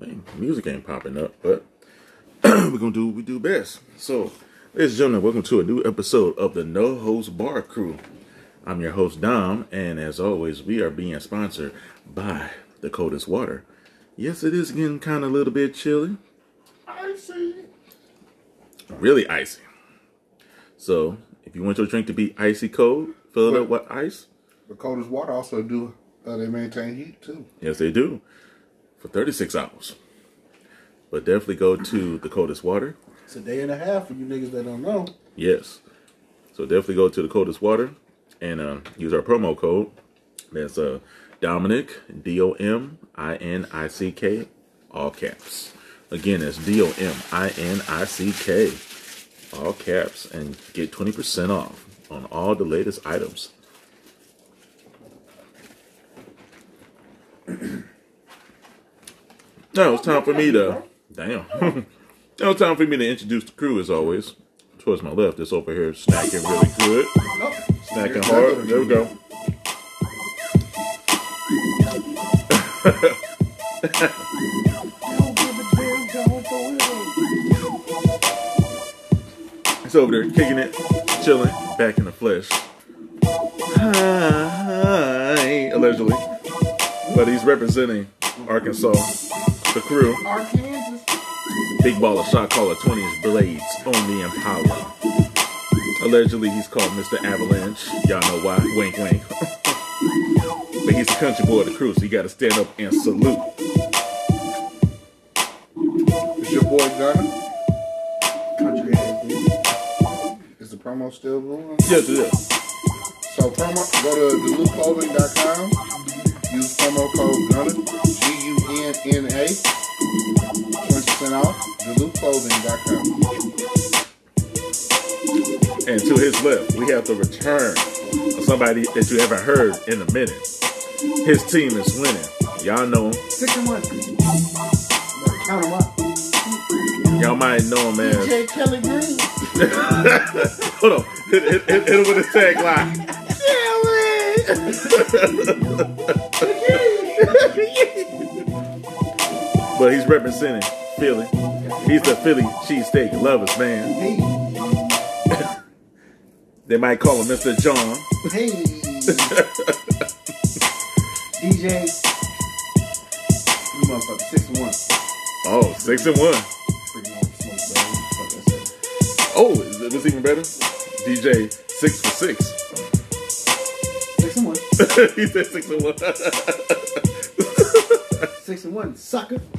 Man, music ain't popping up, but we're gonna do what we do best. So, ladies and gentlemen, welcome to a new episode of the No Holds Barred Crew. I'm your host Dom, and as always, we are being sponsored by the coldest water. Yes, it is getting kind of a little bit chilly, Icy. really icy. So, if you want your drink to be icy cold, fill it up with ice. The coldest water also do uh, they maintain heat too. Yes, they do. For 36 hours. But definitely go to the coldest water. It's a day and a half for you niggas that don't know. Yes. So definitely go to the coldest water and uh, use our promo code. That's uh, Dominic, D O M I N I C K, all caps. Again, that's D O M I N I C K, all caps, and get 20% off on all the latest items. Now it's time for me to. Damn. now it's time for me to introduce the crew as always. Towards my left, it's over here snacking really good. Snacking hard. There we go. it's over there kicking it, chilling, back in the flesh. Hi, allegedly. But he's representing Arkansas, the crew. Arkansas. Big baller shot caller 20 inch blades on the Impala. Allegedly, he's called Mr. Avalanche. Y'all know why. Wink, wink. but he's the country boy of the crew, so you gotta stand up and salute. It's your boy Gunner. Country ass. Is the promo still going? Yes, it is. So promo go to duluthclothing.com. Use promo code Gunner G U N N A. Twenty percent off. Duluthclothing.com. And to his left, we have the return of somebody that you haven't heard in a minute. His team is winning. Y'all know him. Six and one. Count them up. Y'all might know him as. J. Kelly Green. Hold on. Hit, hit, hit, hit him with his tagline. but he's representing Philly. He's the Philly cheesesteak lovers, man. Hey, They might call him Mr. John. hey. DJ. You motherfucker, six and one. Oh, six and one. Freaking all the smoke, bro. Fuck that shit. Oh, it was even better. DJ six for six. Six and one. he said six and one. Six and one, sucker.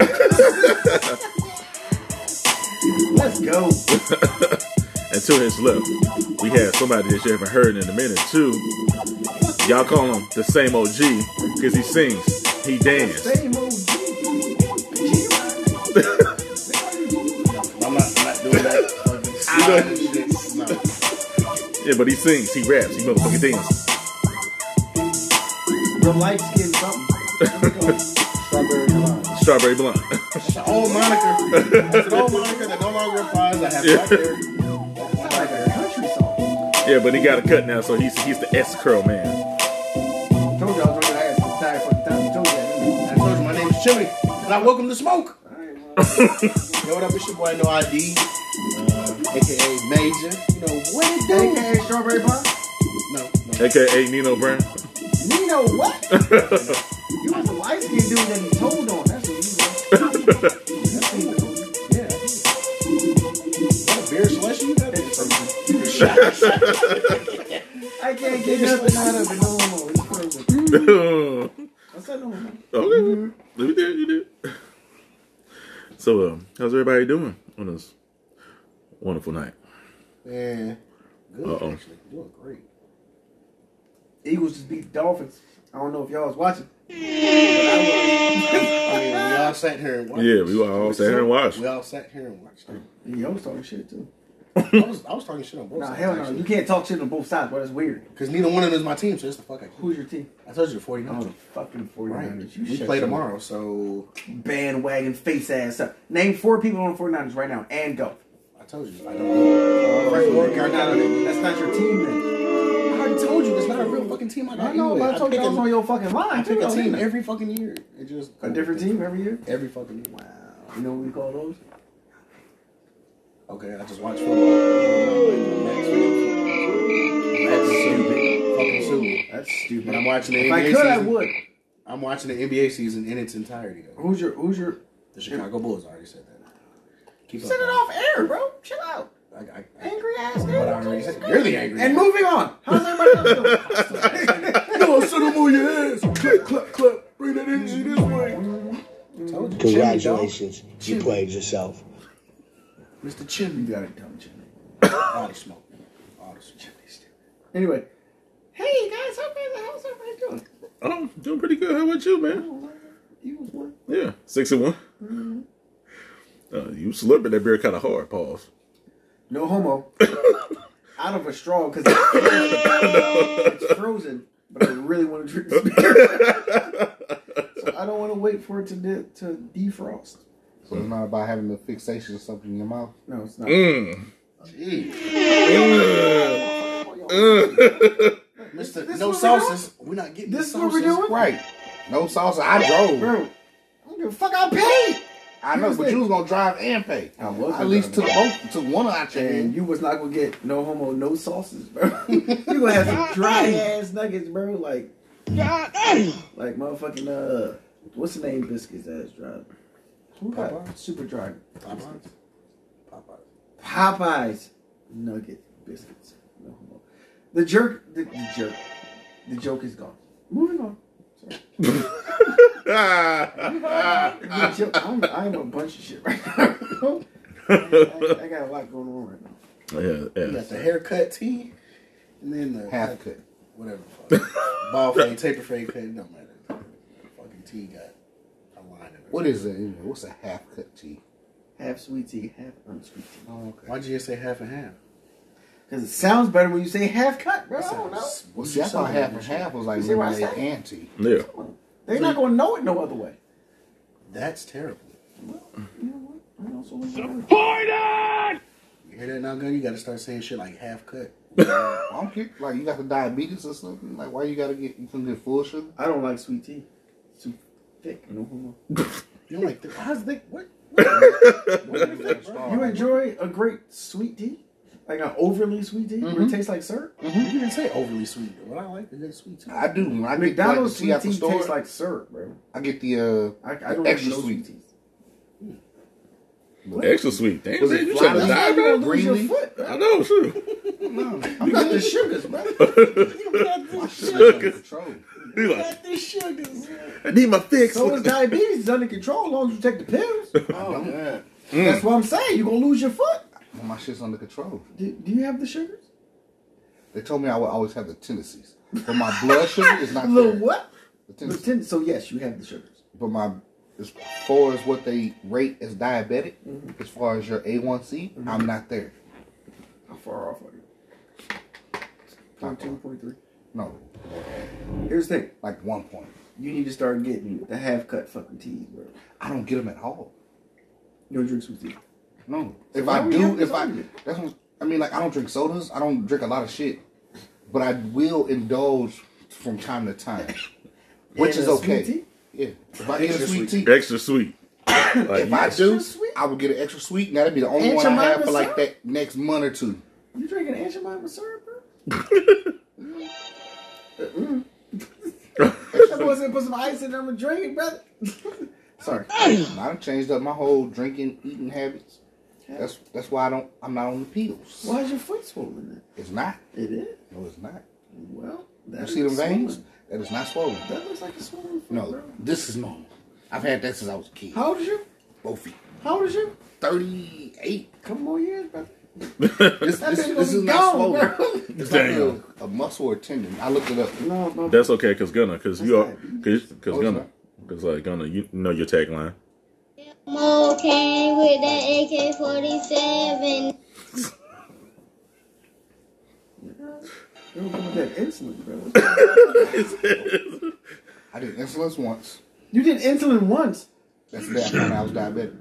Let's go. and to his left, we have somebody that you haven't heard in a minute too. Y'all call him the same OG because he sings, he dances. Same old I'm not, I'm not doing that. You know- No. Yeah, but he sings, he raps, he motherfucking dances. The light skin something. Strawberry blonde. Strawberry blonde. It's an old moniker. It's an old moniker that no longer applies. I have Yeah. black hair. That's like a country song. yeah, but he got a cut now, so he's he's the S curl man. I Told you I was drinking ass the entire fucking time. I Told you that. I told you my name is Chimney, and I welcome the smoke. I? All right, well, Yo, what up? It's your boy No ID, uh, aka Major. You know what it do? AKA Strawberry Blonde. No, no. AKA Nino Brown. Nino, what? you was a light skinned dude that he told on. That's what you was. That's what he told. Yeah. What, beer slushy? You got. I can't get nothing out of it no more. It's crazy. okay, I said no more. you did, you did. So, um, how's everybody doing on this wonderful night? Man, good Uh-oh. actually. Doing great. Eagles just beat the Dolphins. I don't know if y'all was watching. But I mean, we all sat here and watched. Yeah, we were all sat here and watched. We all sat here and watched. I was. Y'all was talking shit too. I was, I was talking shit on both sides. Nah, sides. hell no. You can't talk shit on both sides, bro. That's weird. Because neither one of them is my team, so it's the fuck I can. Who's your team? I told you the 49ers. Oh, the fucking 49ers. Right. You We shut play your tomorrow, so Bandwagon face ass up. Name four people on the 49ers right now and go. I told you. I don't know. Oh, Frank so Warren, you're not- that's not your team then. I already told you, it's not a real fucking team I. I know, but I told you I was a- on your fucking line. I pick a team every fucking year. It just A different team every year. every fucking year. Wow. You know what we call those? Okay, I just watch football. Max That's stupid. Fucking stupid. That's stupid. But I'm watching the If I NBA could, I season. would. I'm watching the NBA season in its entirety. Though. Who's your Who's your? The Chicago Bulls I already said that. Keep Set it up, off air, bro. Chill out. I, I, I, Angry ass But I nigga. already you're the angry. And moving on. How's everybody else doing? no, sit them on your ass. Clap, clap, clap. Bring that energy this way. Told you, Congratulations, you played yourself. Chimney, dog. You got it, dumb Jimmy. All the smoke. All the smoke. Anyway, hey guys, how how's everybody doing? Oh, doing pretty good. How about you, man? Eagles won. Yeah, six and one. Mm-hmm. Uh, you slurping that beer kind of hard. Pause. No homo. Out of a straw because it's, it's frozen, but I really want to drink this beer. so I don't want to wait for it to de- to defrost. So it's not about having a fixation or something in your mouth. No, it's not. Mm. Jeez. Mister, this no what we sauces. We're not getting This is the what we're doing? Right. No salsa. I drove. Bro, I don't give a fuck. I paid. I know, but the- you was gonna drive and pay. I was At least took gonna both, took one out your And you was not gonna get no homo, no sauces, bro. you gonna have some dry ass nuggets, bro. Like, like motherfucking uh, what's the name? Biscuits ass dry. Popeyes. Super dry. Popeyes. Popeyes. Popeyes nugget biscuits. No homo. The jerk, the, the jerk, the joke is gone. Moving on. Sorry. The joke, I'm, I'm a bunch of shit right now. I, I got a lot going on right now. Yeah, yeah. You got the haircut tee, and then the Half cut. whatever. the fuck. Ball fade, taper fade cut. It don't matter. Fucking tee got a line in it. What is it? What's a half cut tea? Half sweet tea, half unsweet tea. Oh, okay. Why'd you just say half and half? Because it sounds better when you say half cut, bro. I don't know. Well, see, I thought half and half was like You see lemonade say? and tea. Yeah. They're not going to know it no other way. That's terrible. Well, You know what? I also like You hear that now, gun? You got to start saying shit like half cut. I don't care. Like you got the diabetes or something. Like why you gotta get you can get full sugar? I don't like sweet tea. It's too thick. No homo. You're like, how's that? What? You enjoy a great sweet tea? Like an overly sweet tea where it mm-hmm. tastes like syrup? Mm-hmm. You didn't say overly sweet. What I like the sweet too. I do. When I get McDonald's like, the tea sweet the tea store, tastes like syrup, bro. I get the uh I, I the don't extra like no sweet. sweet teas. Extra sweet. Damn, Was man, you trying to die, Why you man? gonna lose your Greenleaf? foot, I bro? know, sure. You got the sugars, bro. you shit is under control. He like, the sugars. I need my fix. So is diabetes is under control as long as you take the pills. Oh, God. Mm. That's what I'm saying. You're going to lose your foot. My shit's under control. Do, do you have the sugars? They told me I would always have the tendencies, but my blood sugar is not Little there. what? The tendencies. ten- so yes, you have the sugars. But my as far as what they rate as diabetic, Mm-hmm. as far as your A1C, I'm not there. How far off are you? Point two, point three. No, Here's the thing. like one point. You need to start getting the half cut fucking teas, bro. I don't get them at all. You don't drink sweet tea. No. So If why I would you have do, if I that's what, I mean. Like I don't drink sodas. I don't drink a lot of shit, but I will indulge from time to time, which is a sweet okay. tea? Yeah. If I get a Extra sweet sweet. tea, Extra sweet. Like, if I do, sweet? I will get an extra sweet. and that'd be the only Aunt one I have Jemima for like that next month or two. You drinking Aunt Jemima syrup, bro? Mm-hmm. That boy said put some ice in there and drink it, brother. Sorry. I done changed up my whole drinking, eating habits. That's that's why I don't. I'm not on the pills. Why is your foot swollen? It's not. It is. No, it's not. Well, You see them is veins? swollen. That is not swollen. That looks like a swollen foot, No, bro. this is normal. I've had that since I was a kid. How old is you? Both feet. How old is you? Thirty-eight. Couple more years, brother. This, this, this is not swollen. bro. It's like a, a muscle or tendon. I looked it up. No, no. That's okay, cause Gunna, cause you are, cause, cause Oh, it's Gunna, cause like Gunna, you know your tagline. Mo came with that AK 47. You don't that insulin, bro. I did insulin once. you did insulin once. That's the day I found out I was diabetic.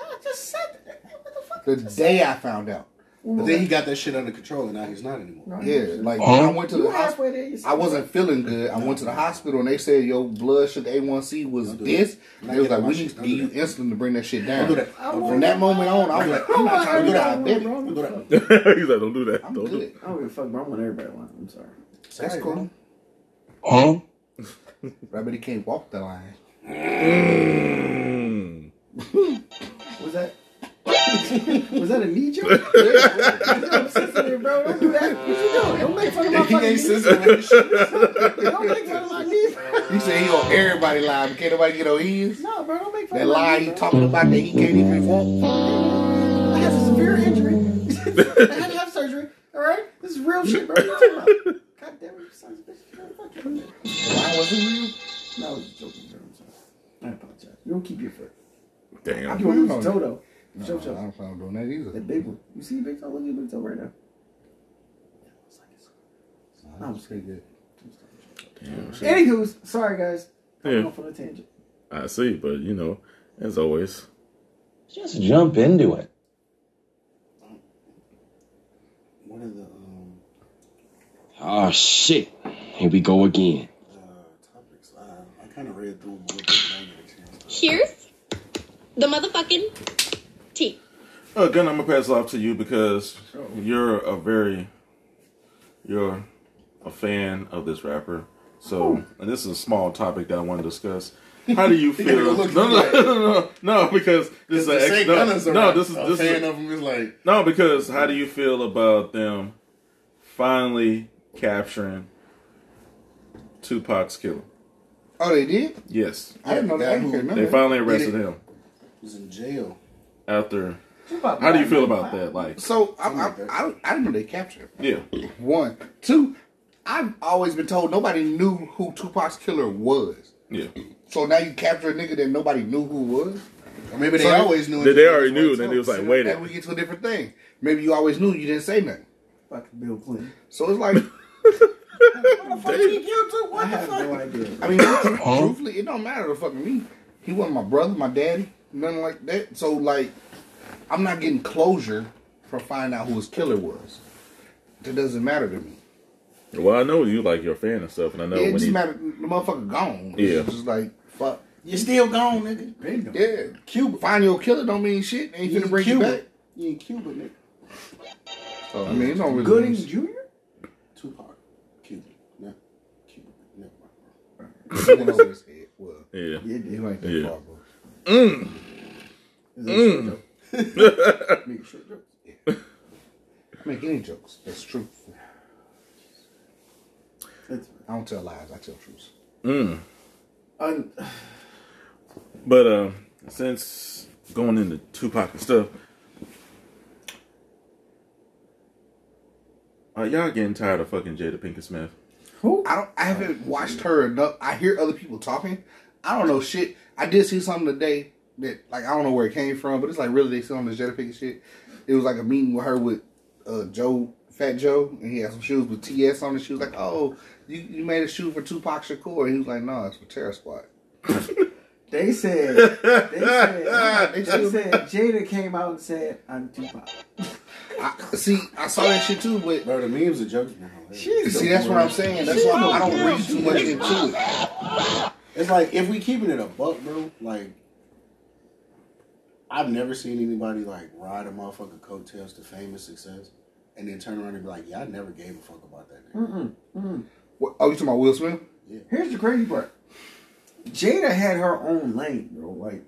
I just said that. What the fuck? The day I found out. But then he got that shit under control, and now he's not anymore. No, Yeah, like Huh? I went to you the hospital. halfway there. You I wasn't feeling good. I went to the hospital and they said your blood sugar A1C was Don't this. that. They was like, we need to give you insulin to bring that shit down. Don't do that. I From that moment on, I was like, I'm not trying to do that. I bet Don't do that. He's like, don't do that. I'm don't do good. I don't give a fuck, bro. I want everybody to line. I'm sorry. That's cool. Huh? I bet he can't walk the line. Mm. Was that? Was that a knee joke? You're sensitive, bro. Don't do that. What you doing? Don't make fun of my He fucking ain't knee. sensitive with his shit. Don't make fun of my knee. He said he on everybody line, but can't nobody get on his. No, bro. Don't make fun That of my lie knee, he bro. talking about that he can't even walk. I had a severe injury. I had to have surgery. All right, this is real shit, bro. What you talking about? God damn it, you sons of bitches. Man, fuck you. Why wasn't real? No, I was just joking, bro. I'm sorry. I apologize. You don't keep your foot. You Damn. don't lose your toe though. No, Show, I don't plan on doing that either. That big one. You see big toe? Look at your big toe right now. I'm pretty good. Damn. Anywho's, sorry guys. I'm Yeah. off on a tangent. I see, but you know, as always. Just jump into it. One of the um, Oh shit. Here we go again. uh, topics, I, I kind of read through them a little bit. but I didn't get a chance to- Here's the motherfucking tea. Uh, Gunn, I'm gonna pass it off to you because you're a very, you're a fan of this rapper. So, and this is a small topic that I want to discuss. How do you feel? gotta No, look no, no, no, no, no, because this is The an ex- same no, no, this is a this fan is of him is like no, because how do you feel about them finally capturing Tupac's killer? Oh, they did? Yes, I didn't know that. I didn't hear they finally arrested Did it? him was in jail. after. How do you feel about that? Like, So I, Something I, like that. I, I didn't know they captured him. yeah, One, two. I've always been told nobody knew who Tupac's killer was. yeah. So now you capture a nigga that nobody knew who was. Or maybe they So- always knew. They, they already knew, weren't then it was like, wait Then a we get to a different thing. Maybe you always knew you didn't say nothing. Fucking Bill Clinton. So it's like, What the fuck did he kill? I have no idea. I mean, truthfully, it don't matter to fucking me. He wasn't my brother, my daddy, nothing like that. So like, I'm not getting closure for finding out who his killer was. That doesn't matter to me. Well, I know you like your fan and stuff, and I know it when just he, matter. The motherfucker gone. Yeah. It's just like fuck. You're still gone, nigga. Bingo. Yeah, Cuba. Find your killer don't mean shit. Ain't You finna in bring you back. You in Cuba, nigga. So, I mean, it don't really Gooding mean Jr. Tupac, Cuba, not Cuba. Never mind. shit. Went over his head. Well, yeah, Yeah, you dude. that Yeah. far, bro. Mm. Is that a short joke? Make a short joke. I make any jokes. That's true. I don't tell lies. I tell truths. mm. But uh, since going into Tupac and stuff, are y'all getting tired of fucking Jada Pinkett Smith? who? I don't. I haven't watched her enough. I hear other people talking. I don't know shit. I did see something today that like I don't know where it came from, but it's like really they still on this Jada Pinkett shit. It was like a meeting with her with uh, Joe, Fat Joe, and he had some shoes with TS on it. She was like, "Oh, you, you made a shoe for Tupac Shakur." And he was like, "No, it's for Terror Squad." They said they said They they said Jada came out and said I'm Tupac. I, see, I saw that shit too, but Bro, the memes are jokes now. She's see, the that's what I'm saying. That's why I don't read too much into it. It's like if we keeping it a buck, bro. Like I've never seen anybody like ride a motherfucker coattails to fame and success, and then turn around and be like, "Yeah, I never gave a fuck about that." Nigga. Mm-mm, mm-mm. What, oh, you talking about Will Smith? Yeah. Here's the crazy part. Jada had her own lane, bro. Like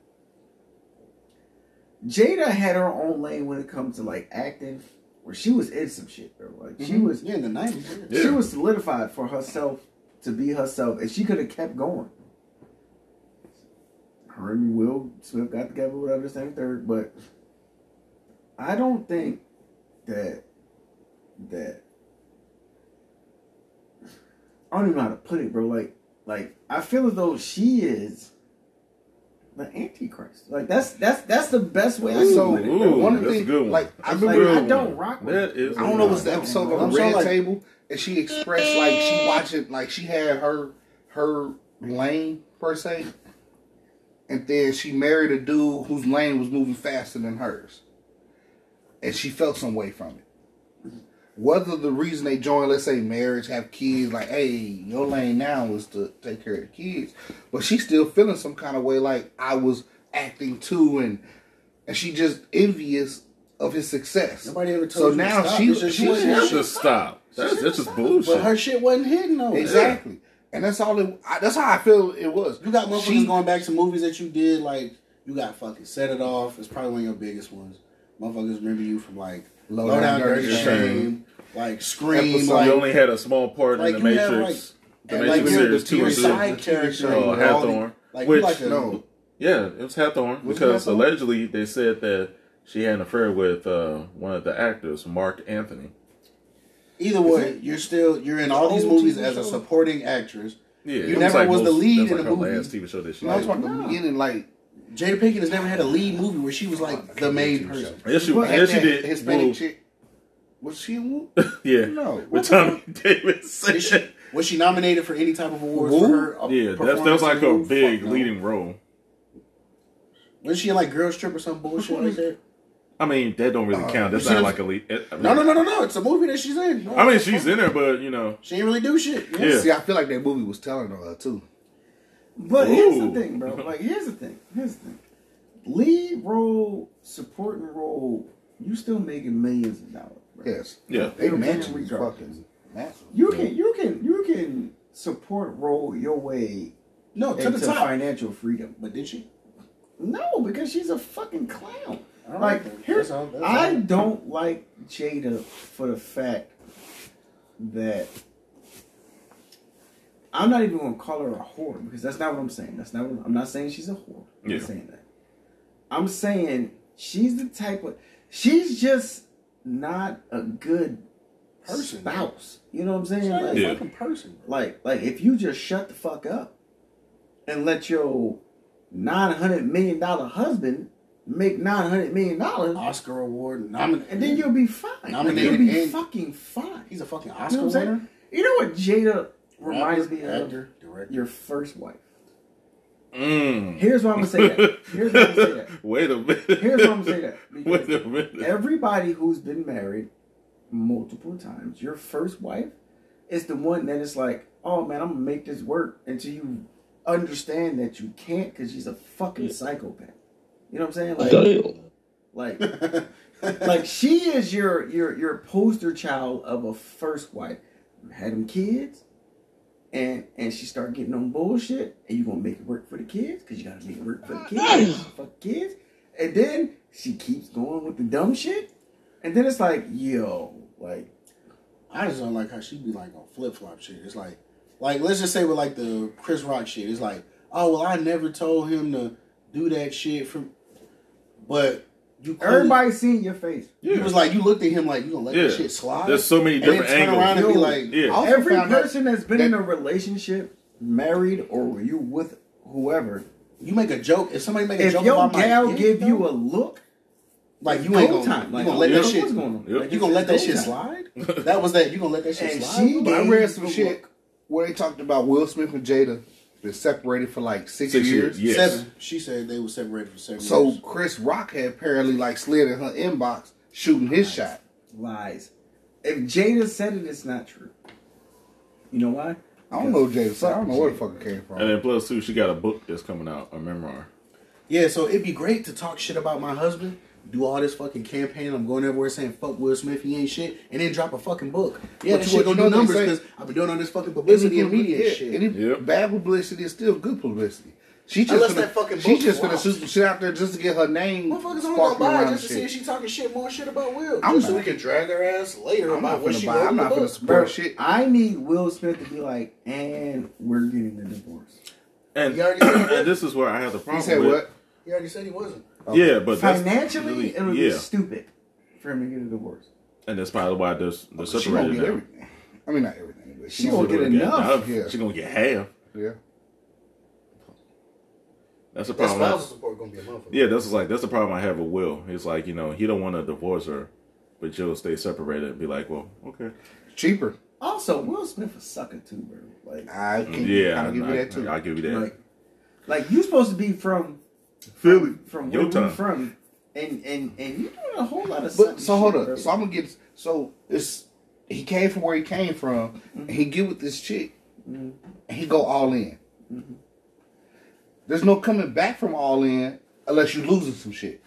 Jada had her own lane when it comes to like acting, where she was in some shit, bro. Like she Mhm. was yeah in the nineties. Yeah. she was solidified for herself to be herself, and she could have kept going. Her and Will Smith got together, whatever, this and third, but I don't think that that I don't even know how to put it, bro. Like, like I feel as though she is the Antichrist. Like that's that's that's the best way I can So, it. Ooh, one that's a thing, good one. like I Like, good I don't one. rock with That it. is. I don't know what's the episode of I'm the Red like- Table, and she expressed like she watching like she had her her lane per se, and then she married a dude whose lane was moving faster than hers, and she felt some way from it. whether the reason they join, let's say marriage, have kids, like, hey, your lane now is to take care of the kids, but she's still feeling some kind of way, like I was acting too, and and she just envious of his success. Nobody ever told so you to now stop. she It's just she you wasn't That's hidden. just stop. That's, that's just bullshit. But her shit wasn't hidden though. exactly, and that's all. It, I, that's how I feel it was. You got motherfuckers She- going back to movies that you did, like you got fucking Set It Off. It's probably one of your biggest ones. Motherfuckers remember you from like Low Low, Down Down Dirty Dirty Shame, like Scream, Episode- like you only had a small part like, in the you have, Matrix. the and, Matrix like, series two you're and a three. side character. Oh, and the- Hathorn. Like Which- you like a, No. Yeah, it was Hathorn Was because Hathorn? allegedly they said that she had an affair with uh, one of the actors, Mark Anthony. Either way, you're still you're in all these movies TV as a supporting actress. Yeah, You it never was the lead that's in like a her movie. last TV show that she No, I was talking about the beginning, like Jada Pinkett has never had a lead movie where she was like the main person. Yes, she, But yes, she did. Hispanic Woo. chick. Was she in Woo? Yeah, No. with Tommy Davidson. She, was she nominated for any type of awards Woo? for her? uh, yeah, that's, that was like in her big Fuck no. leading role. Was she in like Girls Trip or some bullshit like that? I mean, that don't really uh, count. That's not like a lead. No, no, no, no, no. It's a movie that she's in. No, I mean, she's in there, but you know, She ain't really do shit. Yeah. See, I feel like that movie was telling on her too. But here's the thing, bro. Like, here's the thing. Here's the thing. Lead role, supporting role, you still making millions of dollars. Bro. Yes. yeah. They They mentioned fucking massive. You can, you can, you can support role your way No, to into the top. financial freedom. But did she? No, because she's a fucking clown. Right, like, here's, That's all- that's I all. don't like Jada for the fact that I'm not even gonna call her a whore because that's not what I'm saying. That's not what I'm not saying she's a whore. I'm Yeah. not saying that. I'm saying she's the type of she's just not a good Person. spouse. You know what I'm saying? Like, a Yeah. fucking person. like, like if you just shut the fuck up and let your nine hundred million dollar husband make nine hundred million dollars, Oscar award nominated. and then you'll be fine. Like, Nominated you'll be and- fucking fine. He's a fucking You Oscar know winner. saying? You know what Jada reminds Rapper, me of? actor, director. Your first wife. Mm. Here's why I'm gonna say that. Here's why I'm gonna say that. Wait a minute. Here's why I'm gonna say that. Wait a minute. everybody who's been married multiple times, your first wife is the one that is like, oh man, I'm gonna make this work until you understand that you can't because she's a fucking psychopath. You know what I'm saying? Like, Damn. like, like she is your your your poster child of a first wife. You had them kids, and and she start getting on bullshit, and you gonna make it work for the kids because you gotta make it work for the kids, for the kids, and then she keeps going with the dumb shit, and then it's like, yo, like, I just don't like how she be like on flip flop shit. It's like, like let's just say with like the Chris Rock shit. It's like, oh well, I never told him to do that shit from, but you clearly- everybody seen your face. it was like, you looked at him like you gonna let Yeah. that shit slide. There's so many different turn angles. around and be like, Yeah. Every person that's been that- in a relationship, married, or you with whoever, you make a joke. If somebody make a if joke your about my gal dick, give you though, a look, like you ain't gonna, time. you Like, gonna let yeah, that shit. what's going on? Yep. Like, You gonna let that shit go slide? That was that. You gonna let that shit And slide? she But I read some shit where they talked about Will Smith and Jada been separated for like six, Six years. years, yes. Seven. She said they were separated for seven So years. Chris Rock had apparently like slid in her inbox shooting his shot. lies. If Jada said it, it's not true. You know why? I don't know Jada. So I don't know where the fuck it came from. And then plus two, she got a book that's coming out, a memoir. Yeah, so it'd be great to talk shit about my husband, do all this fucking campaign. I'm going everywhere saying fuck Will Smith, he ain't shit, and then drop a fucking book. Yeah, But that you- shit gonna know do numbers because I've been doing all this fucking publicity and media yeah, shit. Any Yep. bad publicity is still good publicity. She just Unless gonna, that fucking she's just gonna flops. shoot some shit out there just to get her name Motherfuckers only gonna sparkling buy it just to see if she talking shit, more shit about Will. I'm just so not. we can drag her ass later I'm about not what finna she buy. I'm in the not finna book. support Bro, shit. I need Will Smith to be like, and we're getting the divorce. And, You already said that? and this is where I have the problem. He problem said with. what? He already said he wasn't. Yeah, but Financially, really- it would yeah, be stupid for him to get a divorce. and that's probably why they're, they're She gonna separated get now. everything. I mean, not everything, but She gonna get gonna enough. Yeah. She's gonna get half. Yeah. That's the problem. I- spousal support gonna be a motherfucker. Yeah, that's like that's the problem I have with Will. He's like, you know, he don't want to divorce her, but you'll stay separated and be like, well, okay. Cheaper. Also, Will Smith a sucker too, bro. Like, I can Yeah, I'll give you that too. I'll give you that. like, like you supposed to be from Philly, from your where we time. from, and and and you doing a whole lot of. But so hold shit, up. bro. So I'm gonna get. So it's he came from where he came from, and he get with this chick, and he go all in. There's no coming back from all in unless you losing some shit.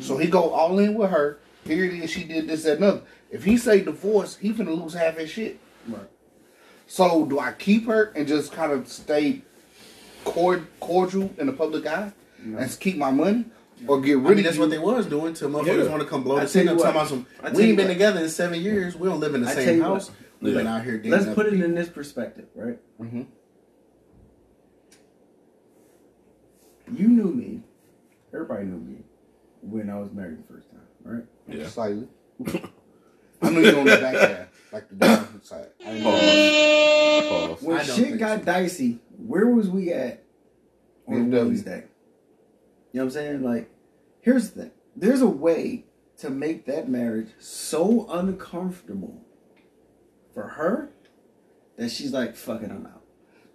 So he go all in with her. Here it is. She did this that another. If he say divorce, he finna lose half his shit. Right. So do I keep her and just kind of stay cord- cordial in the public eye and keep my money, or get rid I mean, of that's you? what they was doing till motherfuckers Yeah. want to come blow the tell up. Talking about some, we ain't been what. together in seven years. We don't live in the I same house. We've been out here. Let's put it people. in this perspective, right? Mhm. You knew me. Everybody knew me when I was married the first time, right? Yeah. Slightly. I knew you on the back half, like the down side. I didn't know. Pause. Pause. When shit got so. dicey, where was we at on BMW. You know what I'm saying? Like, here's the thing. There's a way to make that marriage so uncomfortable for her that she's like, fuck it, I'm out.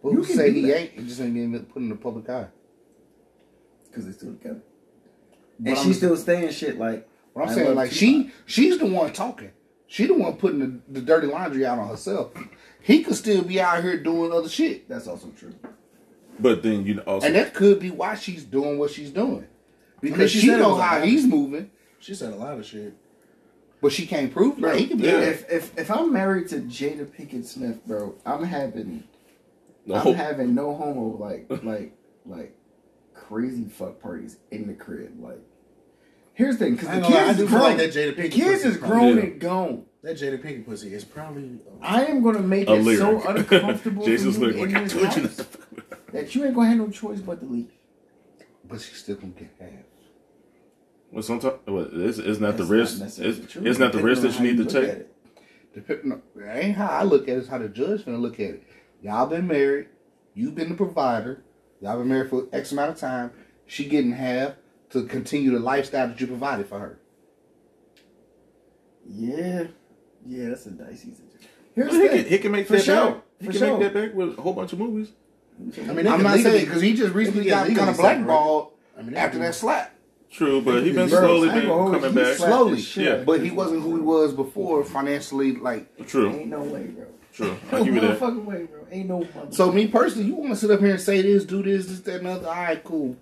But You who say he that. ain't? He just ain't even put in the public eye. Because they still together. But And I'm- she's still saying shit like, What I'm saying, like she, she's the one talking. She the one putting the, the dirty laundry out on herself. He could still be out here doing other shit, that's also true. But then you also and that could be why she's doing what she's doing because mean, she she know how habit. he's moving, She said a lot of shit. but she can't prove it. Like, he could be Yeah. If, if if I'm married to Jada Pinkett Smith, bro, I'm having the I'm whole, having no homo like like like crazy fuck parties in the crib. Like, here's the thing, because I the ain't lie, kids is grown. like that Jada the Pinkett kids is is grown probably- and gone. That Jada Pinkett pussy is probably. I am gonna make A it so uncomfortable Jason's for you lyric, in like, I this house not that you ain't gonna have no choice but to leave. but she's still gonna get half. Well, sometimes well, isn't isn't that the risk? not necessarily Is, true, isn't that the risk that you need to look take? at it. Dep- no, ain't how I look at it. It's how the judge gonna look at it. Y'all been married. You've been the provider. Y'all been married for X amount of time. She getting half to continue the lifestyle that you provided for her. Yeah, yeah, that's a dicey situation. Here's Well, the he, can, he can make For that sure. back. He For can sure. make that back with a whole bunch of movies. I mean, I'm not saying because he just recently got kind of separate. blackballed I mean, after that slap. True, but he's been slowly been coming you. Back. Slowly, shit yeah. But he wasn't who he was before financially. Like True, Ain't no way, bro. true. No I give you that. motherfucking way, bro. Ain't no motherfucking so, me personally, you want to sit up here and say this, do this, this, that, and other. All right, cool.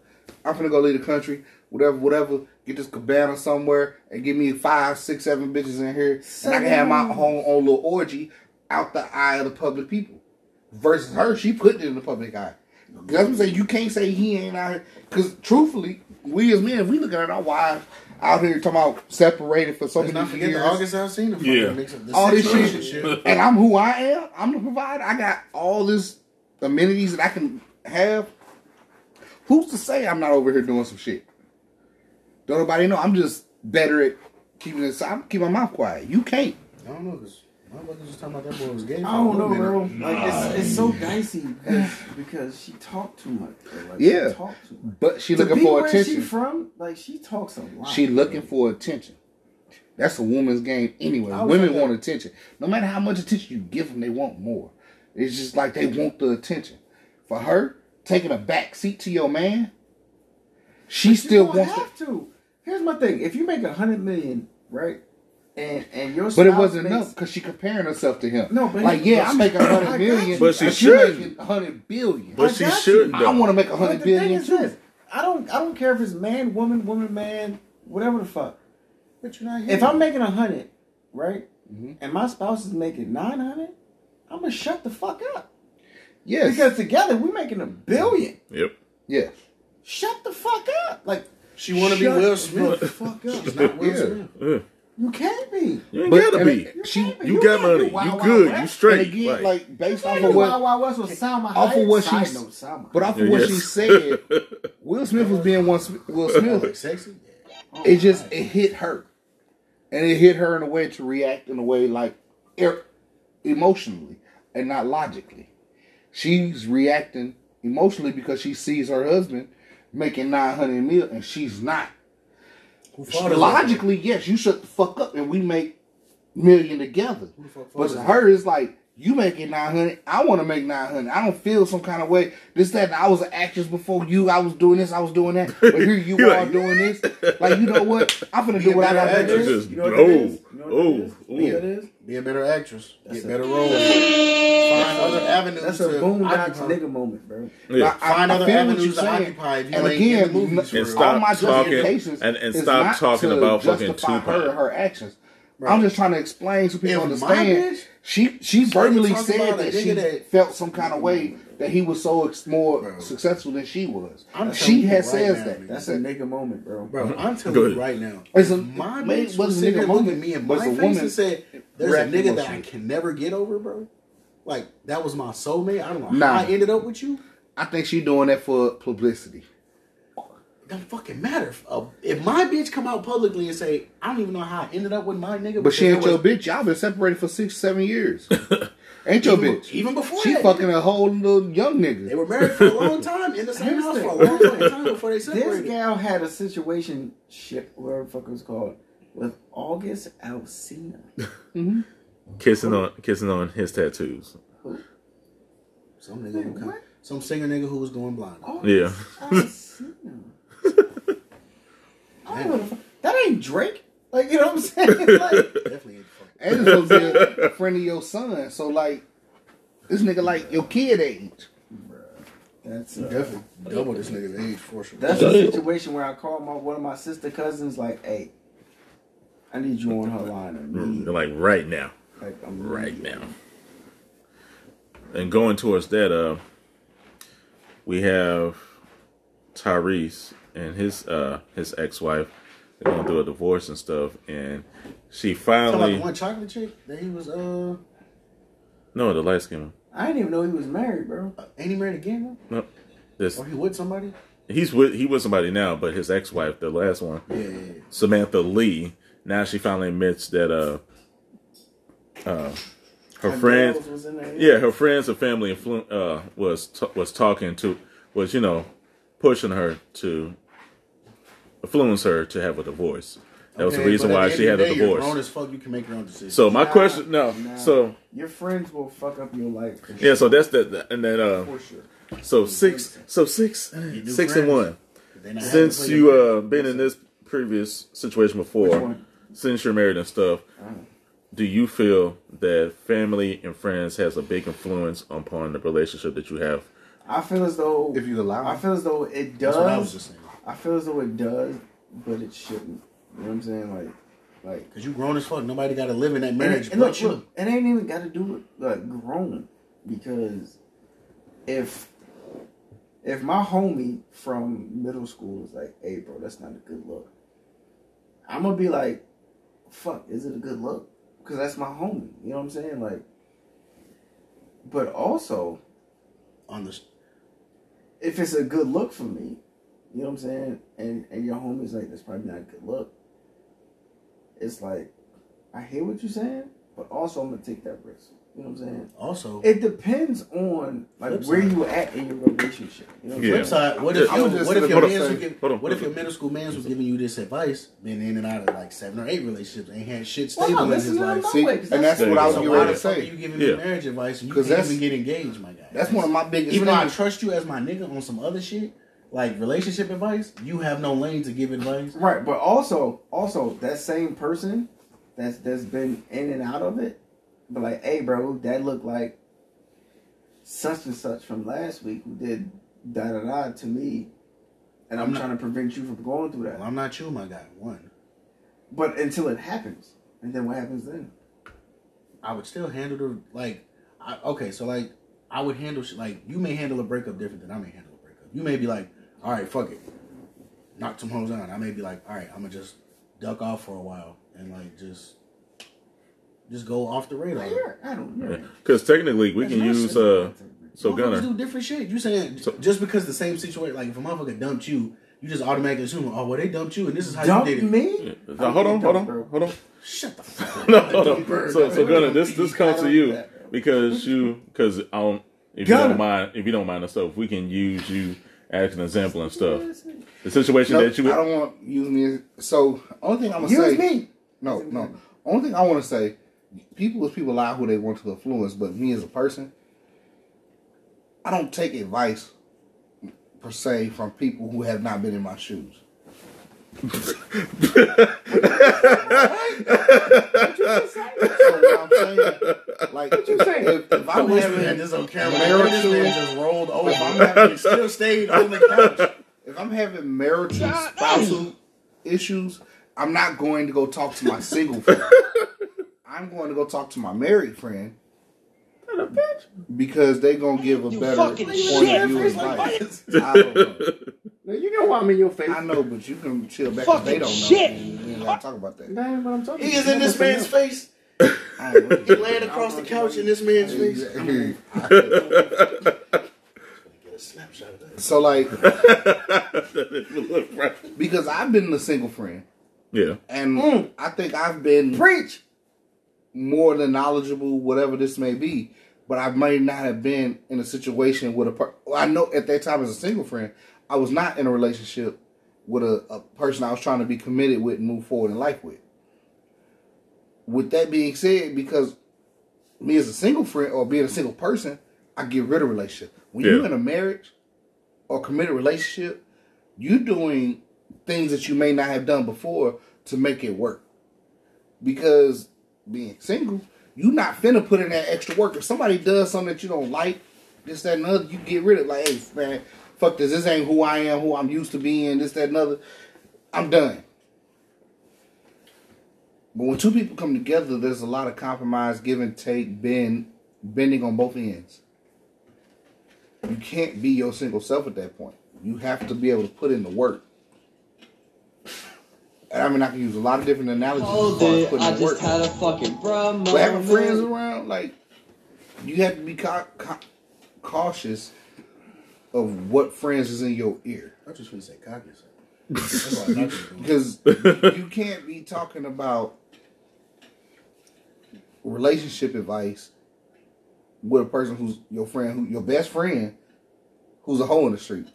I'm gonna go leave the country, whatever, whatever. Get this cabana somewhere and give me five, six, seven bitches in here, and I can have my Seven. whole own little orgy out the eye of the public people. Versus her, she put it in the public eye. That's what I'm saying. You can't say he ain't out here. Because truthfully, we as men, we looking at our wives out here talking about separated for so Let's many not forget years. the August Alsina fucking Yeah. mix up the all this sex shit, and I'm who I am. I'm the provider. I got all this amenities that I can have. Who's to say I'm not over here doing some shit? Don't nobody know. I'm just better at keeping it. I'm keeping my mouth quiet. You can't. I don't know because motherfuckers was talking about that boy was gay. for I a don't know, little minute. bro. Like it's, it's so dicey because, because she talked too much. Bro. Like, Yeah. she talked too much. But she To looking be for where attention. She from? Like she talks a lot. She looking for attention. That's a woman's game anyway. I was Women like want that. attention. No matter how much attention you give them, they want more. It's just like they want the attention. For her, taking a back seat to your man, she But still you don't wants have to. Here's my thing: if you make a hundred million, right, and and your But it wasn't makes- enough because she comparing herself to him. No, but like he- yeah, I make a hundred got million, you. But she should. making a hundred billion. But she should. you. I though. want to make a But hundred the thing billion is too. this: I don't I don't care if it's man, woman, woman, man, whatever the fuck. But you're not Here. If I'm making a hundred, right, Mhm. and my spouse is making nine hundred, I'm gonna shut the fuck up Yes, because together we're making a billion. Yep. yes. Shut the fuck up! Like she want to be shut Will the Smith. fuck up. She's not Will Yeah. Smith. Yeah. You can't be. You ain't But- gotta be. it- she- You You got money. Wild You good. West. You And straight. again, Like, like based off of what Wild West was Salma off of what Side she's- Salma But off of Yeah, what yes. she said, Will Smith was being one Will Like Smith. sexy. It just it hit her, and it hit her in a way to react in a way like er, emotionally and not logically. She's reacting emotionally because she sees her husband making nine hundred mil and she's not. Who? Logically, yes, you shut the fuck up and we make million together. Who the fuck But to her, it's like you making nine hundred. I want to make nine hundred. I don't feel some kind of way. This that I was an actress before you. I was doing this. I was doing that. But here you You're like, doing this. Like you know what? I'm gonna do what I gotta do. this. You know what oh, it is? You know what it oh. You know what it oh. is? Be a better actress. That's Get a- better roles. Find other avenues. That's a boondocks nigga moment, bro. Yeah. I- Find I other avenues you're to saying. occupy if you And ain't again, the movies And stop all my talking- justifications and- and stop talking about fucking Tupac. her her actions. Right. I'm just trying to explain so people If understand. She she verbally said that she that- felt some kind of way mm-hmm. That he was so ex- more Bro. successful than she was. I'm she you has right says now, that. nigga. That's a nigga moment, bro. Bro, I'm telling Go you right now. It's a- my it bitch wasn't a sitting nigga there looking moment, at me in my it's a face woman and said, "There's a reacting nigga that I can never get over, bro." Like that was my soulmate. I don't know Nah. how I ended up with you. I think she doing that for publicity. It don't fucking matter. If, uh, if my bitch come out publicly and say, "I don't even know how I ended up with my nigga," But she ain't your was- bitch. Y'all been separated for six, seven years. ain't your even, bitch. Even before She that, fucking a whole little young nigga. They were married for a long time in the same house for a long time before they separated. This gal had a situation shit, whatever the fuck it was called, with August Alsina. Mm-hmm. Kissing on kissing on his tattoos. Some nigga, who come, some singer nigga who was going blind. Yeah. Alsina. I don't know that ain't Drake. Like you know what I'm saying? Like, Definitely ain't fucking. And it's supposed to be a friend of your son. So like, this nigga like your kid age. that's uh, Definitely double this nigga's age for sure. that's a situation where I call my one of my sister cousins like, hey, I need you on her line immediately. Like right now. Like I'm right now. And going towards that, uh, we have Tyrese and his uh his ex wife. They're going through a divorce and stuff, and she finally one chocolate chick that he was uh no the light skin. I didn't even know he was married, bro. ain't he married again? Though? No, this Or he with somebody? he's with he with somebody now, but his ex wife, the last one, Yeah, yeah, yeah. Samantha Lee. Now she finally admits that uh uh her friends was yeah, her friends and family influ- uh, was t- was talking to was you know pushing her to influence her to have a divorce. That was the reason why she had a the You're grown divorce. as fuck. You can make your own decisions. So my Nah, question, no, nah. so Your friends will fuck up your life. For yeah, so that's the, and then uh, For sure. so six, so six, do six and one. Since you play uh been in this previous situation before, since you're married and stuff, do you feel that family and friends has a big influence upon the relationship that you have? I feel as though If you allow. I feel as though it does. That's what I was just saying. I feel as though it does, but it shouldn't. You know what I'm saying? Like, like. Cause you grown as fuck. Nobody got to live in that And, marriage and but look, you. look, it ain't even got to do with like grown, because if if my homie from middle school is like, "Hey, bro, that's not a good look," I'm gonna be like, "Fuck, is it a good look?" Because that's my homie. You know what I'm saying? Like, but also On the if it's a good look for me, you know what I'm saying, and and your homie's like, that's probably not a good look. It's like, I hear what you're saying, but also I'm gonna take that risk. You know what I'm saying? also It depends on like where side. you at in your relationship. You know what I'm Yeah. flip saying? side. What if I'ma your, what if your mans and was giving, Hold on, what if hold your middle school mans was giving you this advice, been in and out of like seven or eight relationships, ain't had shit Well, stable no, in listen his to life. my See, way, 'cause and that's what what I was So getting why ready the to say. you giving Yeah. me marriage advice and you 'Cause can't even get engaged, my guy? That's one of my biggest. Even though I trust you as my nigga on some other shit, like relationship advice, you have no lane to give advice. Right, but also, also that same person that's that's been in and out of it, but like, hey, bro, that looked like such and such from last week who did da da da to me, and I'm, I'm not- trying to prevent you from going through that. Well, I'm not you, my guy. One, But until it happens, and then what happens then? I would still handle the like. I, okay, so like I would handle like you may handle a breakup different than I may handle a breakup. You may be like, all right, fuck it, knock some hoes on. I may be like, all right, I'm gonna just duck off for a while and like just just go off the radar. I don't. You're, Because technically, we can That's my use uh. So Motherfuckers Gunner, do different shit. You saying So- just because the same situation, like if a motherfucker dumped you, you just automatically assume, oh well, they dumped you, and this is how dump you did it. me? Now, hold on, hold on, hold on. Shut the fuck up. No, hold on. Bird. So, so Gunner, this this comes to you I don't- because you because I don't if you don't mind if you don't mind and stuff, we can use you as an example and stuff. The situation No, that you I don't want to use me. As, so only thing I'm gonna Use say. me. No, no. Only thing I want to say, people is people allow who they want to influence, but me as a person, I don't take advice per se from people who have not been in my shoes. So what I'm saying, like, if, if I'm having this on camera. marital- This man just rolled over. If I'm having- still stayed on the couch. if I'm having marital spousal issues, I'm not going to go talk to my single friend. I'm going to go talk to my married friend because they gonna give a better point fucking of view of life. I don't know. Now, you know why I'm in your face. I know, but you can chill back because they don't know. shit. We ain't gotta talk about that. That ain't what I'm talking He is in this man's face. I ain't with He you. laying across the couch in this man's face. Get a snapshot of that. So like, because I've been a single friend, Yeah. and mm. I think I've been Preach. More than knowledgeable, whatever this may be. But I may not have been in a situation with a. Per- well, I know at that time as a single friend, I was not in a relationship with a, a person I was trying to be committed with and move forward in life with. With that being said, because me as a single friend or being a single person, I get rid of relationship. When you're in a marriage or committed relationship, you're doing things that you may not have done before to make it work. Because being single, you not finna put in that extra work. If somebody does something that you don't like, this, that, and other, you get rid of it. Like, hey, man, fuck this. This ain't who I am, who I'm used to being, this, that, and other. I'm done. But when two people come together, there's a lot of compromise, give and take, bend, bending on both ends. You can't be your single self at that point. You have to be able to put in the work. And I mean, I can use a lot of different analogies as far Hold it, putting I in work. just had a fucking bro But having friends around, like, you have to be ca- ca- cautious of what friends is in your ear. I just want to say cognizant. That's all I'm not gonna do. Because you can't be talking about relationship advice with a person who's your friend, who your best friend, who's a hole in the street.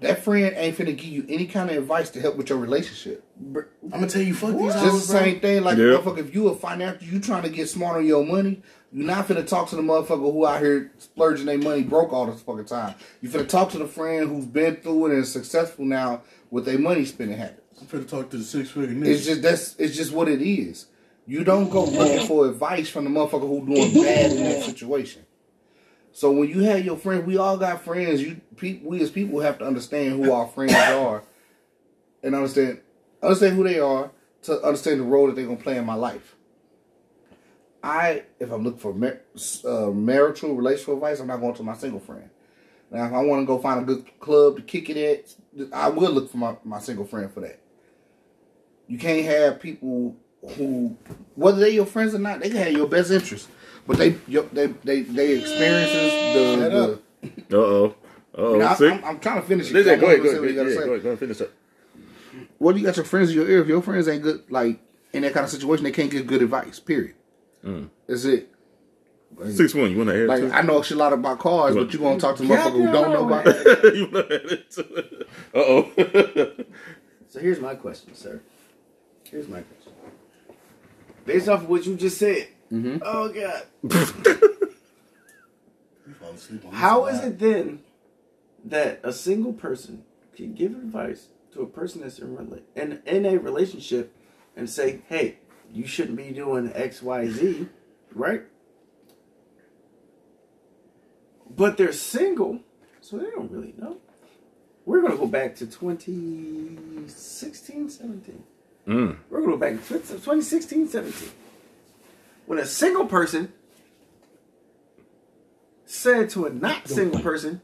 That friend ain't finna give you any kind of advice to help with your relationship. I'm gonna tell you, fuck these Just the hoes, bro. same thing, like Yeah. motherfucker. If you a financial, you trying to get smart on your money. You not finna talk to the motherfucker who out here splurging their money broke all this fucking time. You finna talk to the friend who's been through it and is successful now with their money spending habits. I'm finna talk to the six figure nigga. It's just that's it's just what it is. You don't go looking for advice from the motherfucker who doing bad in that situation. So when you have your friends, we all got friends. You people, we as people have to understand who our friends are, and understand understand who they are to understand the role that they're gonna play in my life. I, if I'm looking for mar- uh, marital relational advice, I'm not going to my single friend. Now, if I want to go find a good club to kick it at, I will look for my, my single friend for that. You can't have people who, whether they're your friends or not, they can have your best interest, but they your, they they they experiences the. The. Uh oh. Uh Now, oh. See? I'm, I'm trying to finish it. Go 'cause I ahead, go wanna ahead, go what ahead. Yeah, go ahead, go ahead, finish that. What do you got your friends in your ear? If your friends ain't good, like in that kind of situation, they can't give good advice. Period. That's it. Six one. You want to add Like to I know a shit lot about cars, but you gonna talk to motherfucker who don't know about it? you want to add it to it? Uh oh. So here's my question, sir. Here's my question. Based off of what you just said. Mm-hmm. Oh God. You fall asleep on this How a is lot. it then that a single person can give advice to a person that's in, rela- in, in a relationship and say, hey, you shouldn't be doing X, Y, Z, right? But they're single, so they don't really know. We're going to go back to 2016, 17. Mm. We're going to go back to 2016, 17. When a single person said to a not single person,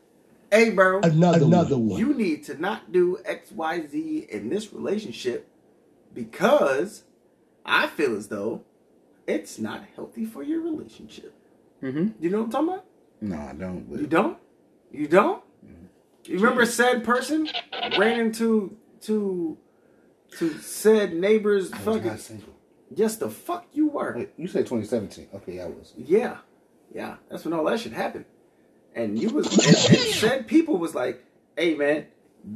hey, bro, Another, another one. you need to not do X, Y, Z in this relationship because I feel as though it's not healthy for your relationship. Mm-hmm. You know what I'm talking about? No, I don't. You don't? You don't? You remember said person ran into to to said neighbor's I was fucking single. Yes the fuck you were. Wait, you said 2017. Okay, I was. Yeah, yeah, that's when all that shit happened. And you was and, and said people was like, "Hey man,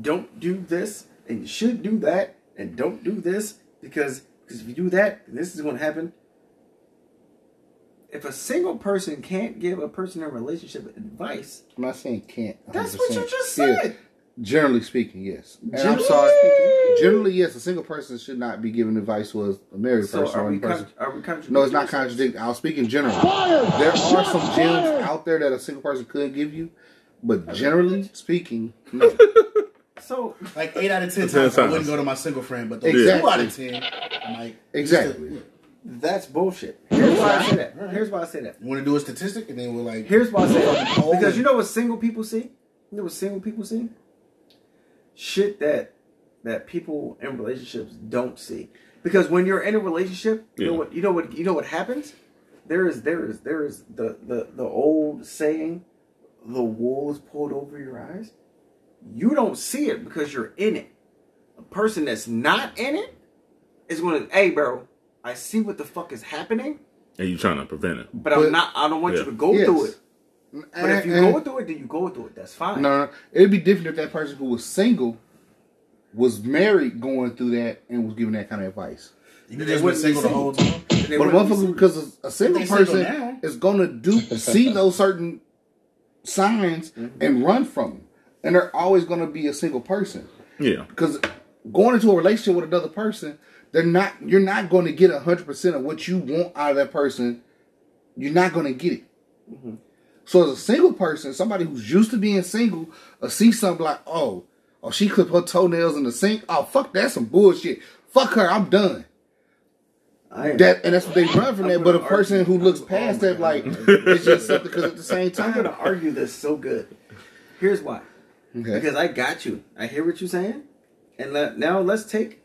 don't do this, and you should do that, and don't do this because because if you do that, this is going to happen." If a single person can't give a person in a relationship advice, I'm not saying can't. that's what you 100%. just Yeah. Said. Generally speaking, yes. And I'm Generally sorry. speaking? Generally, yes. A single person should not be giving advice to a- a married So person are or we, a person. con- are we contradicting? No, it's not ourselves? contradicting. I'll speak in general. There are some gems out there that a single person could give you, but generally speaking, no. So Like eight out of ten Ten times, I wouldn't go to my single friend, but those Exactly. two out of ten, I'm like, Exactly. that's bullshit. Here's why I say that. Here's why I say that. You want to do a statistic, and then we're like, Here's why I say that. Because you know what single people see? You know what single people see? Shit that that people in relationships don't see. Because when you're in a relationship, you know what you know what you know what happens? There is there is there is the the, the old saying, the wool is pulled over your eyes. You don't see it because you're in it. A person that's not in it is gonna, hey bro, I see what the fuck is happening, And you trying to prevent it. but, But- I'm not I don't want Yeah. you to go Yes. through it. But if you And- go through it, then you go through it. That's fine. No, no, it'd be different if that person who was single was married going through that and was giving that kind of advice. you They just been wouldn't be single the whole time. But a motherfucker, because a, a single They single person is gonna do see those certain signs Mm-hmm. and run from them, and they're always gonna be a single person. Yeah. Because going into a relationship with another person, they're not. You're not going to get hundred percent of what you want out of that person. You're not going to get it. Mm-hmm. So as a single person, somebody who's used to being single, or see something like, oh, oh, she clipped her toenails in the sink. Oh, fuck, that's some bullshit. Fuck her, I'm done. I. That and that's what they run from I'm that. But a person argue- who looks I'm- oh past oh that, like, it's just something. Because at the same time, I'm gonna argue this so good. Here's why. Okay. Because I got you. I hear what you're saying, and let, now let's take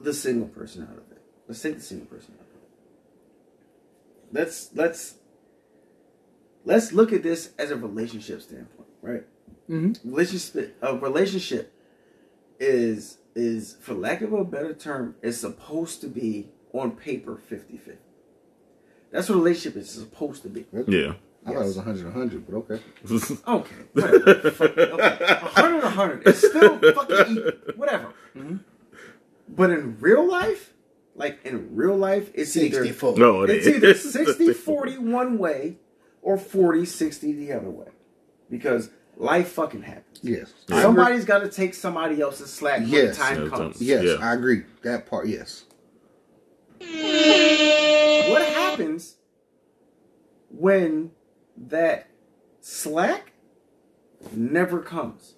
the single person out of it. Let's take the single person out of it. Let's let's let's look at this as a relationship standpoint, right? Mhm. Relationship a relationship is is for lack of a better term is supposed to be on paper 50-50. That's what a relationship is supposed to be. Yeah. I thought it was 100 100, but okay. Okay, whatever. Fuck, okay. 100 100. It's still fucking equal. Whatever. But in real life, like in real life, it's either, 64. no, it it's ain't. either 60 40 one way or 40 60 the other way. Because life fucking happens. Yes. I. Somebody's got to take somebody else's slack when Yes. the time Yeah, comes. Yes, Yeah. I agree. That part, yes. What happens when that slack never comes?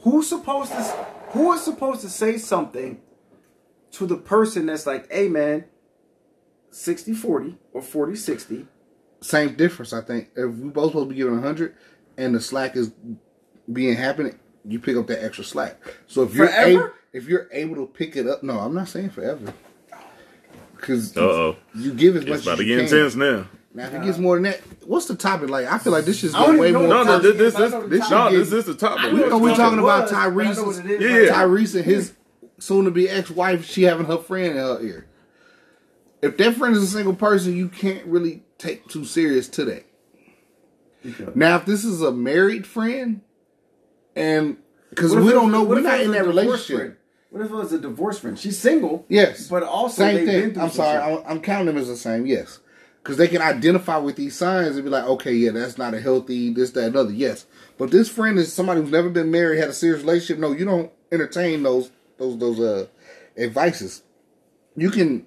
Who's supposed to who is supposed to say something to the person that's like, "Hey man, 60-40 or 40-60." Same difference, I think. If we both supposed to be giving 100 and the slack is being happening, you pick up that extra slack. So if you're Forever? able, if you're able to pick it up, no, I'm not saying forever. Because Uh oh. you give as much It's about as to get can. intense now. Now, if it gets more than that, what's the topic? Like, I feel like this is I way even more. No, no, topic this, it this, is. This, what no, this it is the topic. We- are we talking about Tyrese, but I know Tyrese's- what it is Yeah, yeah. Tyrese and his soon-to-be ex-wife, she having her friend in her ear. If that friend is a single person, you can't really take too serious to that. Now, if this is a married friend, and because we don't know, we're not in that relationship. friend? What if it was a divorce friend? She's single. Yes, But also same thing. I'm sorry. I'm, I'm counting them as the same. Yes, because they can identify with these signs and be like, okay, yeah, that's not a healthy this, that, and other. Yes, but this friend is somebody who's never been married, had a serious relationship. No, you don't entertain those those those uh advices. You can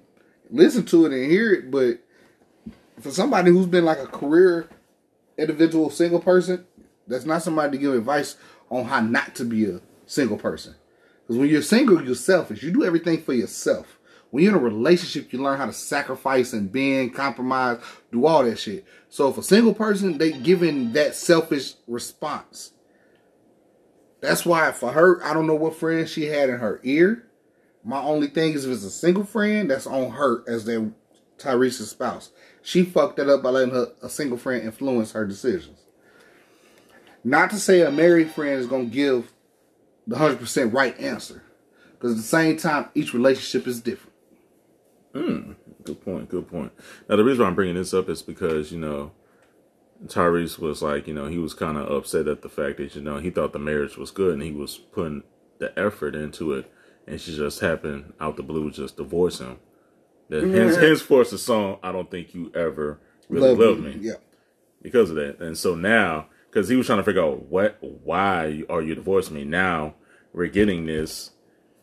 listen to it and hear it, but for somebody who's been like a career individual single person, that's not somebody to give advice on how not to be a single person. Because when you're single, you're selfish. You do everything for yourself. When you're in a relationship, you learn how to sacrifice and bend, compromise, do all that shit. So if a single person, they giving that selfish response. That's why for her, I don't know what friend she had in her ear. My only thing is if it's a single friend, that's on her as their Tyrese's spouse. She fucked that up by letting her a single friend influence her decisions. Not to say a married friend is gonna give the hundred percent right answer, because at the same time, each relationship is different. Hmm, good point. Good point. Now the reason why I'm bringing this up is because you know Tyrese was like you know he was kind of upset at the fact that you know he thought the marriage was good and he was putting the effort into it, and she just happened out the blue just divorce him. That hence, henceforth the song "I Don't Think You Ever Really Love, Me" Yeah. because of that. And so now because he was trying to figure out what, why are you divorcing me? Now we're getting this,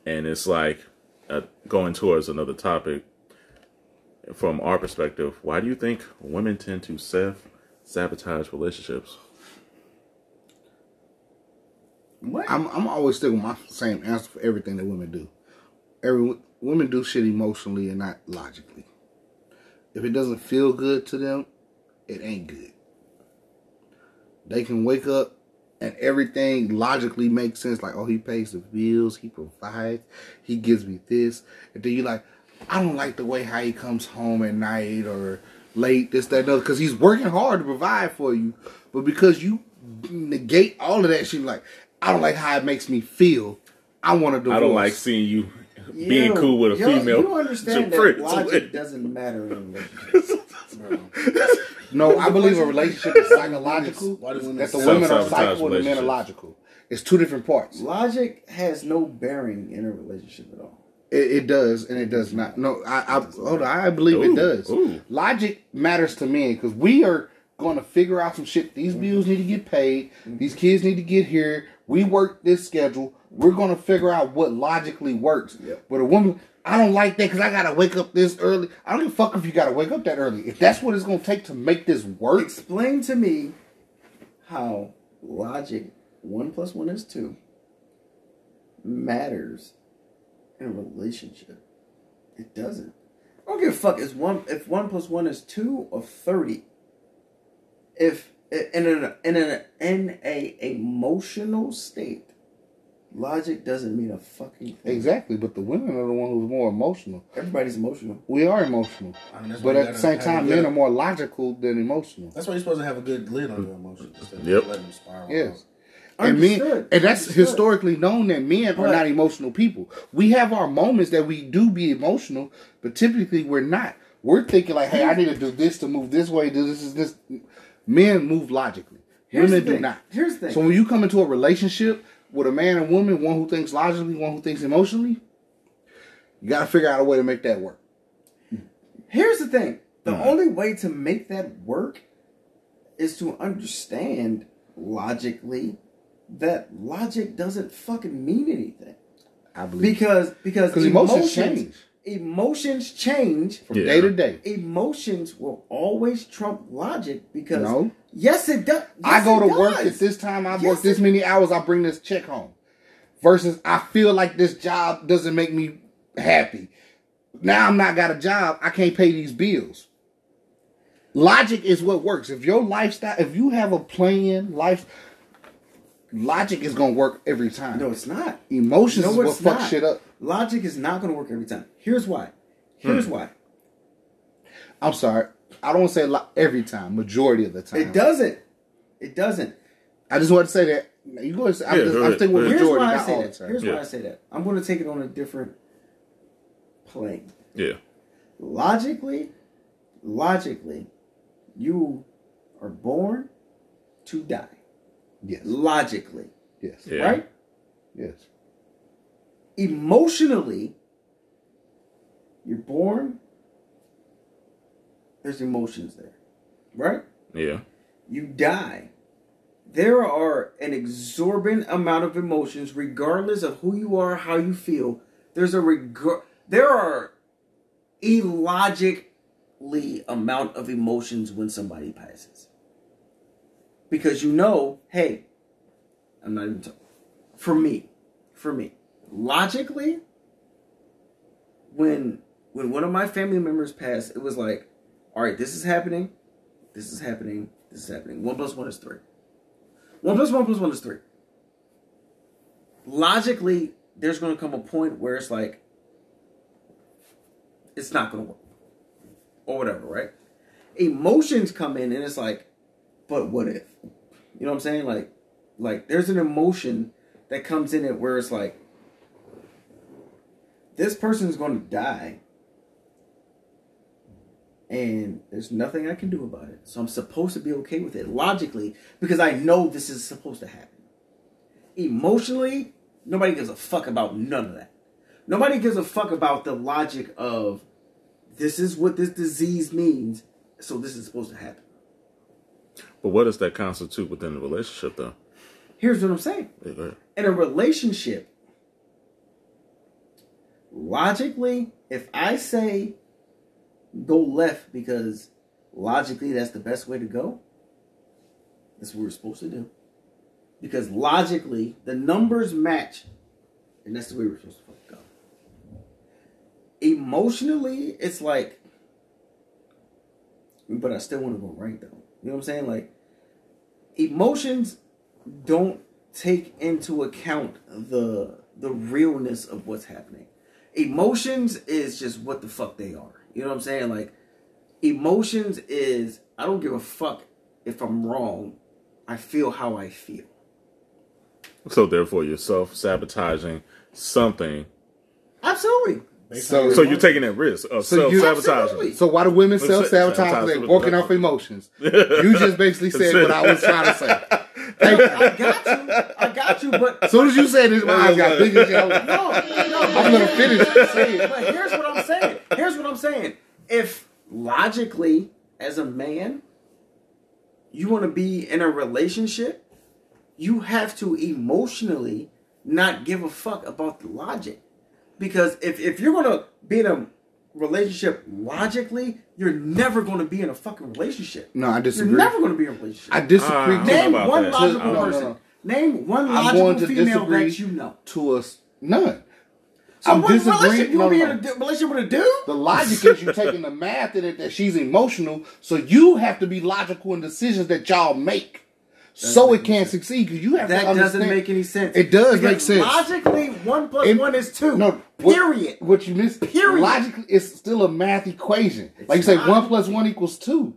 and it's like uh, going towards another topic. From our perspective, why do you think women tend to self sabotage relationships? What? I'm I'm always still with my same answer for everything that women do. Every women do shit emotionally and not logically. If it doesn't feel good to them, it ain't good. They can wake up and everything logically makes sense. Like, oh, he pays the bills, he provides, he gives me this, and then you're like, I don't like the way how he comes home at night or late, this, that, and other, because he's working hard to provide for you. But because you negate all of that shit, like, I don't like how it makes me feel. I want to divorce. I don't like seeing you being Yo, cool with a yo, female. You don't understand that Friends. logic doesn't matter in relationships. bro. No, I believe a relationship is psychological. Why does women that the women are Self-sabotage psycho and the men are logical. It's two different parts. Logic has no bearing in a relationship at all. It, it does and it does not. No, I, I hold on. I believe Ooh, it does. ooh. Logic matters to men because we are going to figure out some shit. These bills need to get paid. Mm-hmm. These kids need to get here. We work this schedule. We're going to figure out what logically works. Yep. But a woman, I don't like that because I got to wake up this early. I don't give a fuck if you got to wake up that early. If that's what it's going to take to make this work, Explain to me how logic one plus one is two matters in a relationship. It doesn't. I don't give a fuck. Is one if one plus one is two or thirty? If in an in an in a emotional state, logic doesn't mean a fucking thing. exactly. But the women are the one who's more emotional. Everybody's emotional. We are emotional. I mean, But at the same time, men are more logical than emotional. That's why you're supposed to have a good lid on your emotions Yep. letting them spiral. Yes. out. And men, and that's Understood. historically known that men are not emotional people. We have our moments that we do be emotional, but typically we're not. We're thinking like, "Hey, I need to do this to move this way. Do this is this." Men move logically. Here's Women do not. Here's the thing. So when you come into a relationship with a man and woman, one who thinks logically, one who thinks emotionally, you got to figure out a way to make that work. Here's the thing. The only way to make that work is to understand logically that logic doesn't fucking mean anything. I believe Because because 'Cause emotions change. Emotions change. from Yeah. day to day. Emotions will always trump logic because No. yes it does. I go it to work at this time. I Yes, work this it- many hours. I bring this check home. Versus, I feel like this job doesn't make me happy. Now I'm not got a job. I can't pay these bills. Logic is what works. If your lifestyle, if you have a plan, life, logic is gonna work every time. No, it's not. Emotions No, is what it's fuck shit up. Logic is not going to work every time. Here's why. Here's Hmm. why. I'm sorry. I don't want to say lo- every time. Majority of the time. It doesn't. It doesn't. I just want to say that. You go. ahead. I'm, Yeah, just, I'm thinking go. Here's majority, why I not say all the that. time. Here's why I say that. I'm going to take it on a different plane. Yeah. Logically, logically, you are born to die. Yes. Logically, Yes. Yeah. right? Yes. Emotionally, you're born. There's emotions there, right? Yeah. you die. There are an exorbitant amount of emotions, regardless of who you are, how you feel. There's a regard. There are illogically amount of emotions when somebody passes, because you know, hey, I'm not even talking. For me, for me, logically, when when one of my family members passed, it was like, all right, this is happening, this is happening, this is happening. One plus one is three. One plus one plus one is three. Logically, there's going to come a point where it's like, it's not going to work. Or whatever, right? Emotions come in and it's like, but what if? You know what I'm saying? Like, like there's an emotion that comes in it where it's like, this person is going to die and there's nothing I can do about it. So I'm supposed to be okay with it logically because I know this is supposed to happen. Emotionally, nobody gives a fuck about none of that. Nobody gives a fuck about the logic of this is what this disease means, so this is supposed to happen. But what does that constitute within the relationship, though? Here's what I'm saying. Yeah, in a relationship, logically, if I say go left because logically that's the best way to go, that's what we're supposed to do. Because logically, the numbers match, and that's the way we're supposed to go. Emotionally, it's like, but I still want to go right though. You know what I'm saying? Like, emotions don't take into account the the realness of what's happening. Emotions is just what the fuck they are. You know what I'm saying? Like emotions is I don't give a fuck if I'm wrong. I feel how I feel. So therefore, you're self sabotaging something. Absolutely. So, So you're taking that risk of So self you- Absolutely. sabotaging. so why do women self say- sabotage? sabotage They with working off emotions. You just basically said what I was trying to say. Thank. I got you. I got you, but As soon as you said this, my eyes got big as hell. no, no. I'm gonna finish and say it. But here's what I'm saying. Here's what I'm saying. If logically, as a man, you want to be in a relationship, you have to emotionally not give a fuck about the logic. Because if, if you're gonna be in a relationship logically, you're never gonna be in a fucking relationship. No, I disagree. You're never gonna be in a relationship. I disagree. To- I Name one that. logical No, no, person. no. Name one I'm logical going to female disagree that you know. to us none. So I'm what relationship disagreeing. you No, gonna be in a relationship with a dude? The logic is you taking the math in it that she's emotional, so you have to be logical in decisions that y'all make, so it can't succeed. Because you have That to understand. doesn't make any sense. It does Because make sense. Logically, one plus It- one is two. No, period. What, you miss? Period. Logically, it's still a math equation. like you say, not. one plus one equals two.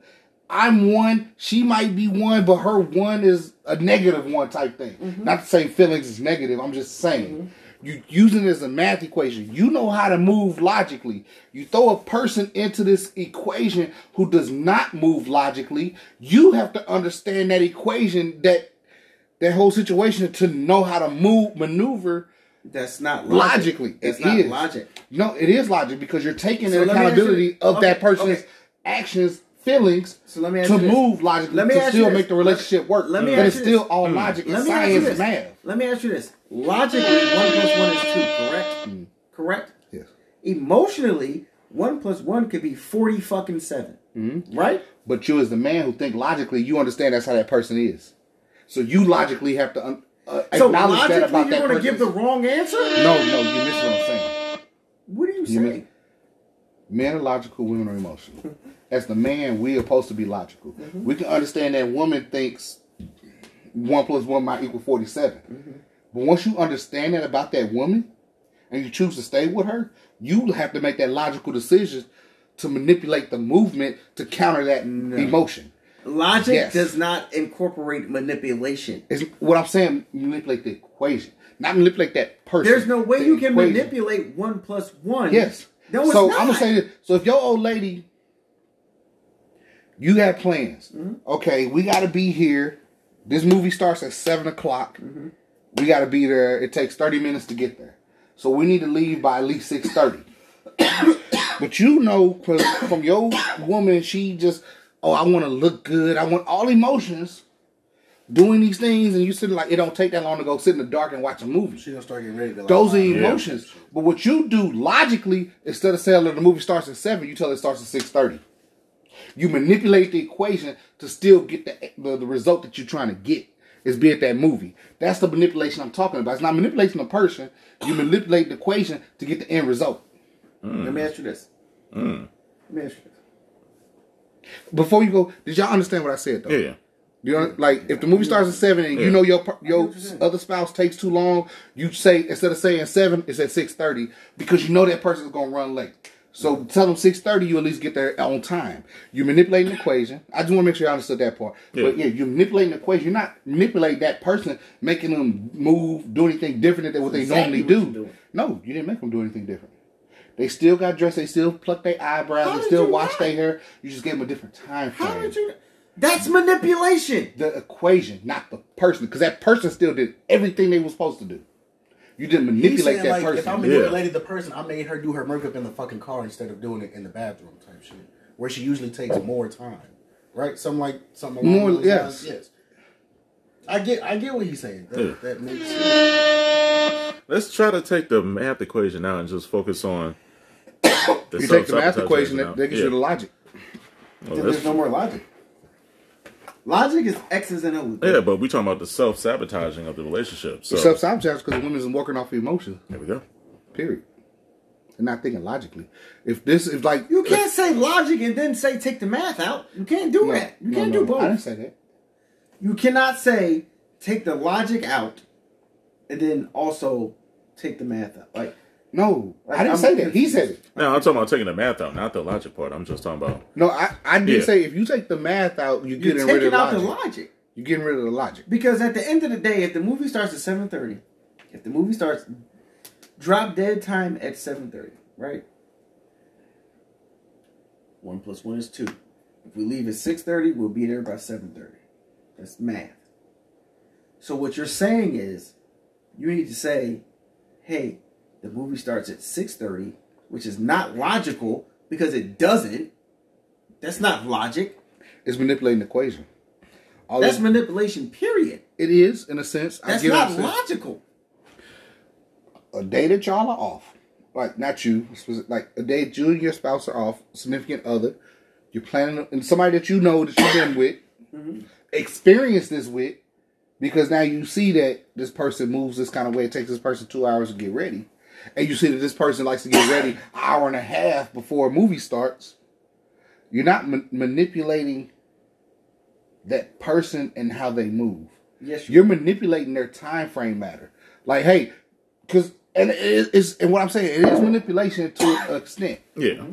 I'm one. She might be one, but her one is a negative one type thing. Mm-hmm. Not to say feelings is negative. I'm just saying. You using it as a math equation. You know how to move logically. You throw a person into this equation who does not move logically. You have to understand that equation, that that whole situation, to know how to move, maneuver That's not logic. logically. That's it not is. logic. No, it is logic because you're taking So the let me ask you accountability this. of that person's okay. actions, feelings So let me ask to you this. move logically Let me to ask still make the relationship work. Let me but ask it's you still this. all logic and Let me ask you science this. math. Let me ask you this. Logically, one plus one is two. Correct. Correct. Yes. Emotionally, one plus one could be forty fucking 7 Mm-hmm. Right. But you, as the man who think logically, you understand that's how that person is. So you logically have to un- uh, So acknowledge that logically, about you're that going to give the wrong answer. no, no, you miss what I'm saying. What are you You saying? miss- Men are logical, women are emotional. As the man, we are supposed to be logical. Mm-hmm. We can understand that woman thinks one plus one might equal 47. Mm-hmm. But once you understand that about that woman and you choose to stay with her, you have to make that logical decision to manipulate the movement to counter that emotion. Logic Yes. does not incorporate manipulation. It's what I'm saying, manipulate the equation, not manipulate that person. There's no way the you can equation. manipulate one plus one. Yes. No, so. I'm gonna say this. So if your old lady, you have plans. Mm-hmm. Okay, we got to be here. This movie starts at seven o'clock. Mm-hmm. We got to be there. It takes thirty minutes to get there, so we need to leave by at least six thirty. but you know, from your woman, she just, oh, I want to look good. I want all emotions. Doing these things, and you sitting like it don't take that long to go sit in the dark and watch a movie. She gonna start getting ready to. Like, Those are wow. emotions. But what you do logically, instead of saying that the movie starts at seven, you tell it starts at six thirty. You manipulate the equation to still get the, the the result that you're trying to get. Is be at that movie. That's the manipulation I'm talking about. It's not manipulating the person. You manipulate the equation to get the end result. Mm. Let me ask you this. Mm. Let me ask you this. Before you go, did y'all understand what I said though? Yeah. You know, like if the movie starts at seven and you know your your other spouse takes too long, you say instead of saying seven, it's at six thirty because you know that person's gonna run late. So tell them six thirty, you at least get there on time. You manipulate an equation. I just want to make sure you understood that part. But Yeah. yeah, you manipulate an equation. You're not manipulating that person, making them move, do anything different than what they exactly normally what do. you're. No, you didn't make them do anything different. They still got dressed. They still pluck their eyebrows. How they still you wash their hair. You just gave them a different time frame How did you? That's manipulation. the equation, not the person, because that person still did everything they were supposed to do. You didn't manipulate that like, person. if I manipulated the person, I made her do her makeup in the fucking car instead of doing it in the bathroom type shit, where she usually takes more time. right? Something like something along More- those yes. lines. Yes. I get I get what he's saying. That, Yeah. that makes sense. Let's try to take the math equation out and just focus on. The You take the math equation, now. that, that gives Yeah. you the logic. Well, Then there's no more logic. Logic is X's and O's. yeah, but we talking about the self sabotaging of the relationship. So Self sabotage because the women's working off emotions. there we go. Period. They're not thinking logically. If this is like You can't say logic and then say take the math out. You can't do No, that. You no, can't no, do no. I didn't both. say that. You cannot say take the logic out and then also take the math out. Like No, Like, I didn't I'm say that. He said it. No, I'm talking about taking the math out, not the logic part. I'm just talking about No, I, I did Yeah. say if you take the math out, you're you're getting rid of out logic. the logic. You're getting rid of the logic. Because at the end of the day, if the movie starts at seven thirty, if the movie starts drop dead time at seven thirty, right? One plus one is two. If we leave at six thirty, we'll be there by seven thirty. That's math. So what you're saying is, you need to say, "Hey, the movie starts at six thirty, which is not logical because it doesn't. That's not logic. It's manipulating the equation. All That's it, manipulation. Period. it is in a sense. That's I get not logical." a day that y'all are off, like not you, like a day that you and your spouse are off, significant other, you're planning, and somebody that you know that you've been with, mm-hmm. experience this with, because now you see that this person moves this kind of way. It takes this person two hours to get ready, and you see that this person likes to get ready hour and a half before a movie starts. You're not ma- manipulating that person and how they move Yes, you you're manipulating their time frame matter. Like, hey, because and it is and what I'm saying, it is manipulation to an extent. yeah.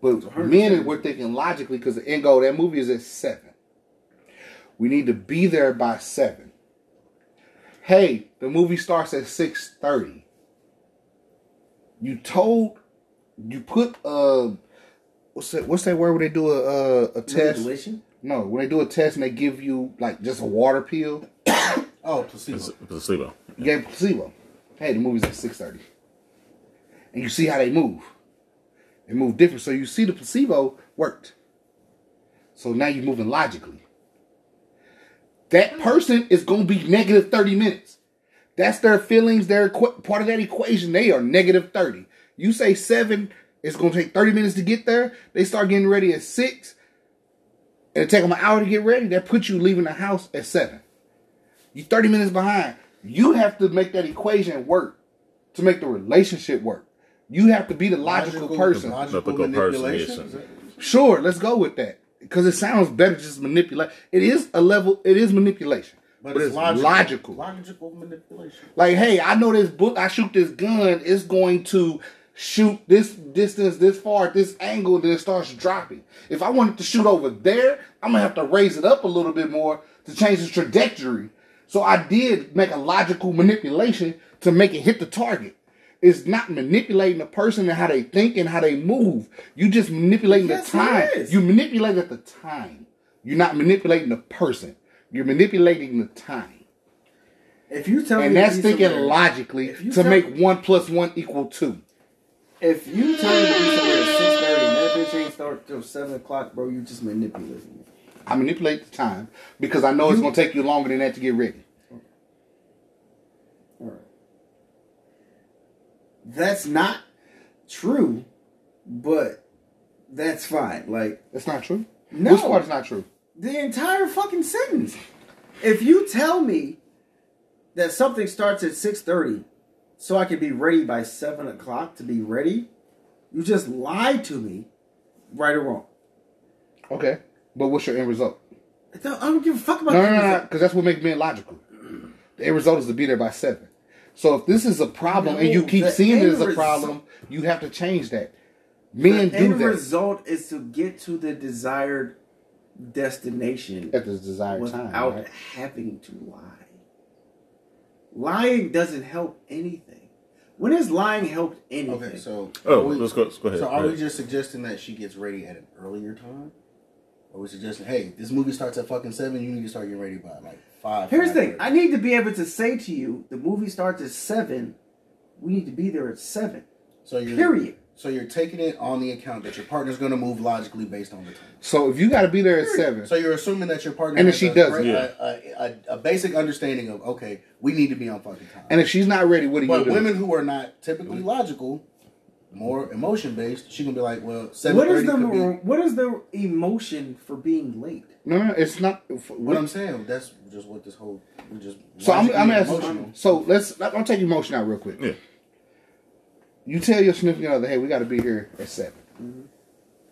But men, we're thinking logically because the end goal of that movie is at seven. We need to be there by seven. Hey, the movie starts at six thirty. You told, you put uh, what's that? What's that word when they do a a, a test? Manipulation? No, when they do a test and they give you like just a water pill. Oh, placebo. It's, it's a placebo. You gave placebo. Hey, the movie's at six thirty, and you see how they move. They move different, so you see the placebo worked. So now you're moving logically. That person is going to be negative thirty minutes. That's their feelings. They're equ- part of that equation. They are negative thirty. You say seven, it's going to take thirty minutes to get there. They start getting ready at six, and it take them an hour to get ready. That puts you leaving the house at seven. You 30 minutes behind. You have to make that equation work to make the relationship work. You have to be the logical, person. Logical, Logical person, manipulation. yes. Sure, let's go with that. Because it sounds better just manipulate. It is a level, it is manipulation. But, it's, logical. Logical manipulation. Like, hey, I know this book, I shoot this gun, it's going to shoot this distance, this far, at this angle, then it starts dropping. If I wanted to shoot over there, I'm gonna have to raise it up a little bit more to change the trajectory. So I did make a logical manipulation to make it hit the target. It's not manipulating the person and how they think and how they move. You just manipulating Yes, the time. You manipulate at the time. You're not manipulating the person. You're manipulating the time. If you tell And me that's thinking logically to make one plus one equal two. If you tell me to be somewhere at six thirty and that bitch ain't start till seven o'clock, bro, you just manipulating me. I manipulate the time because I know it's gonna take you longer than that to get ready. All right. That's not true, but that's fine. Like That's not true. No. Which part is not true? The entire fucking sentence. If you tell me that something starts at six thirty, so I can be ready by seven o'clock to be ready, you just lied to me, right or wrong. Okay. But what's your end result? I don't, I don't give a fuck about No, that. no, no, because that's what makes men logical. The end result is to be there by seven. So if this is a problem and you keep seeing it as a problem, you have to change that. Men the do end that result is to get to the desired destination at the desired without time. right? having to lie. Lying doesn't help anything. When has lying helped anything? Okay, so Oh, are we- let's go. Let's go ahead. So Go are we just suggesting that she gets ready at an earlier time? Or are we suggesting, hey, this movie starts at fucking seven, you need to start getting ready by like five. Here's the thing: I need to be able to say to you, the movie starts at seven. We need to be there at seven. so you're Period. So you're taking it on the account that your partner's going to move logically based on the time. So if you got to be there at seven, So you're assuming that your partner And if has she a, doesn't? Yeah. a, a, a, a basic understanding of okay, we need to be on fucking time. and if she's not ready, what do you but women who are not typically logical, more emotion based, she gonna be like, well, seven What is the could be. what is the emotion for being late? no, no, it's not. What I'm saying, that's just what this whole we just. So I'm, I'm asking. So let's. I'm take emotion out real quick. Yeah. You tell your significant other, "Hey, we got to be here at 7 Mm-hmm.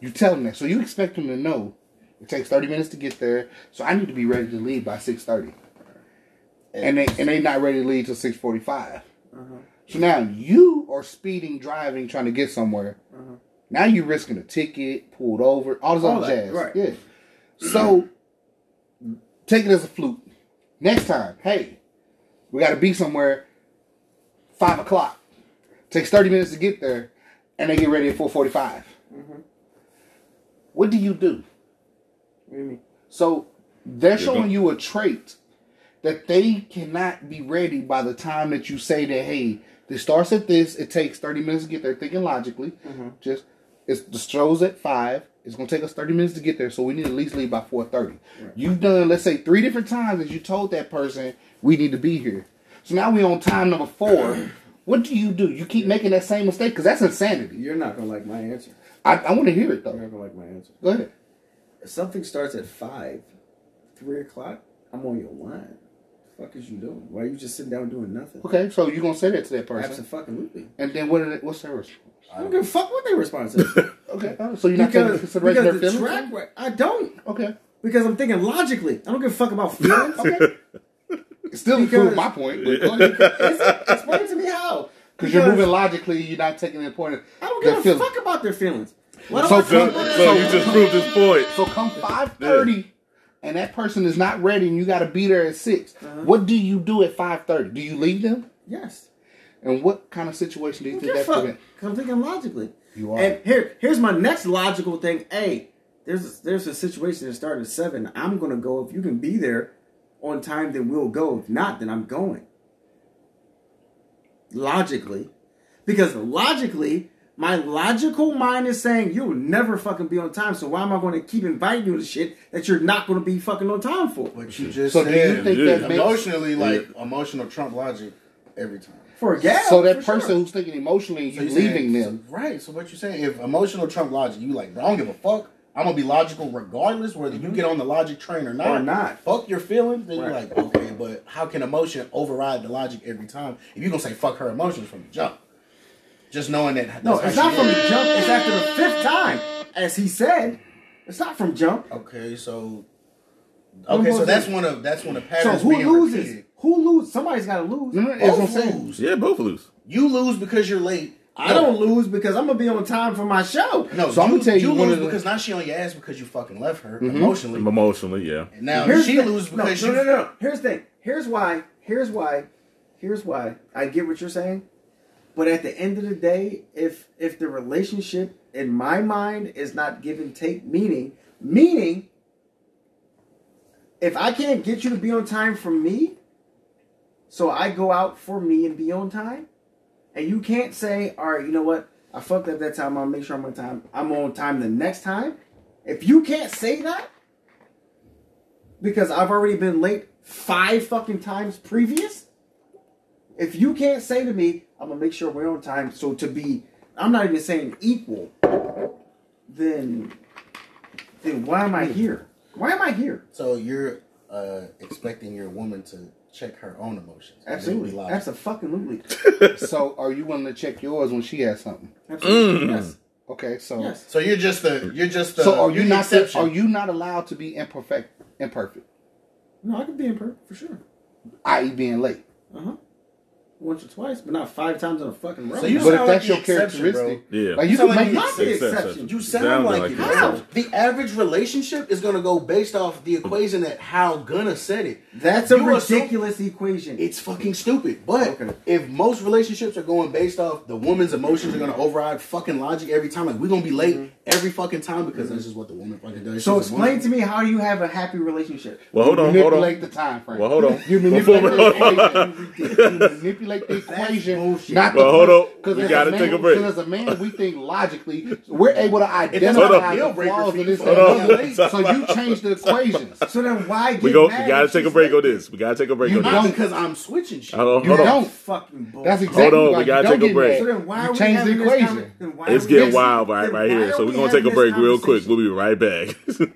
You tell them that, so you expect them to know it takes 30 minutes to get there. So I need to be ready to leave by 6:30, and they and they not ready to leave till 6:45. So now you are speeding, driving, trying to get somewhere. Now you're risking a ticket, pulled over, all this All other that, jazz. right. Yeah. So take it as a fluke. Next time, hey, we got to be somewhere. Five o'clock. Takes thirty minutes to get there, and they get ready at four forty-five. Mm-hmm. What do you do? What do you? So they're showing you a trait that they cannot be ready by the time that you say that. Hey, this starts at this. It takes thirty minutes to get there. Thinking logically, mm-hmm. just it's the show's at five. It's gonna take us thirty minutes to get there, so we need to at least leave by four thirty. You've done, let's say, three different times that you told that person we need to be here. So now we're on time number four. What do you do? You keep making that same mistake because that's insanity. You're not gonna like my answer. I, I want to hear it though. You're not gonna like my answer. Go ahead. If something starts at five, three o'clock, I'm on your line. What the fuck is you doing? Why are you just sitting down doing nothing? Okay, so you're gonna say that to that person, Absolutely. and then what? Are they, what's their response? I don't give a fuck what their response is. Okay, so you're not taking because consideration their the feelings. track, I don't. Okay, Because I'm thinking logically. I don't give a fuck about feelings. okay. Still Because- my point, but. Explain to me. Because you're moving logically, you're not taking the point. Of I don't give a feelings. fuck about their feelings. What do So I So, so you just proved this point. So come five thirty, and that person is not ready, and you got to be there at 6 Uh-huh. What do you do at five thirty? Do you leave them? Yes. And what kind of situation do you think don't that a fuck. prevent? Because I'm thinking logically. You are. And here, here's my next logical thing. Hey, there's a, there's a situation that started at seven. I'm gonna go. If you can be there on time, then we'll go. If not, then I'm going. Logically, because logically, my logical mind is saying you'll never fucking be on time. So why am I going to keep inviting you to shit that you're not going to be fucking on time for? But you just So do you think Yeah. that makes emotionally, like emotional Trump logic every time. For a gal. so that for person sure. who's thinking emotionally, So you you leaving saying- them? right? So what you're saying? If emotional Trump logic, you like, I don't give a fuck. I'm gonna be logical regardless whether you mm-hmm. get on the logic train or not. Or not. Fuck your feelings. Then you're like, okay, but how can emotion override the logic every time? If you're gonna say fuck her emotions from the jump, just knowing that. No, it's not she from the jump. It's after the fifth time, as he said. It's not from jump. Okay, so. Okay, so that's thing. one of that's one of patterns So who being loses? repeated. Who loses? Somebody's got to lose. No, no, that's what I'm Both lose. Yeah, both lose. You lose because you're late. I don't lose because I'm gonna be on time for my show. No, So I'm gonna tell you one lose of the- because now she on your ass because you fucking left her mm-hmm. emotionally. Emotionally, yeah. And now Here's she the- loses no, because no, you. no, no, no. Here's the thing. Here's why. Here's why. Here's why. I get what you're saying, but at the end of the day, if if the relationship in my mind is not give and take, meaning meaning, if I can't get you to be on time for me, so I go out for me and be on time, and you can't say, all right, you know what? I fucked up that time. I'll make sure I'm on time. I'm on time the next time. If you can't say that, because I've already been late five fucking times previous. If you can't say to me, I'm gonna make sure we're on time, so to be, I'm not even saying equal, then, then why am I here? Why am I here? So you're uh, expecting your woman to check her own emotions. Absolutely, be that's a fucking absolutely, So are you willing to check yours when she has something? absolutely, yes, Okay, so yes. So you're just the you're just the so are you the not the, exception. are you not allowed to be imperfect imperfect, No, I can be imperfect for sure. i.e. being late? Uh huh. Once or twice, but not five times in a fucking row. So you But if sound that's like your the exception, characteristic, Yeah. like you You can sound like make the not the Exception. exception. You sound Sounded like, like it. it. How? The average relationship is gonna go based off the equation that how gonna said it. That's a You assume- ridiculous equation. It's fucking stupid. But Okay. if most relationships are going based off the woman's emotions are gonna override fucking logic every time, like we're gonna be late mm-hmm. Every fucking time because that's just what the woman fucking does. So She's explain to me how you have a happy relationship. Well, hold on, hold on. manipulate the time frame. Well, hold on. You Before manipulate the hold on. equation. You manipulate the equation. Not Well, the hold on. Because We gotta man, take a break. Because as a man, we think logically. We're able to Hold identify on. the flaws in this. Hold on. So you change the equations. So then why get We go. We gotta take a break on this. We gotta take a break You on don't this. because I'm switching shit. Hold on, you hold don't. Fucking bullshit. That's exactly Hold on, why we gotta take a break. So then why You are we change the having this equation. conver- then why It's getting wild right, right here. So we we're gonna take a break real quick. We'll be right back.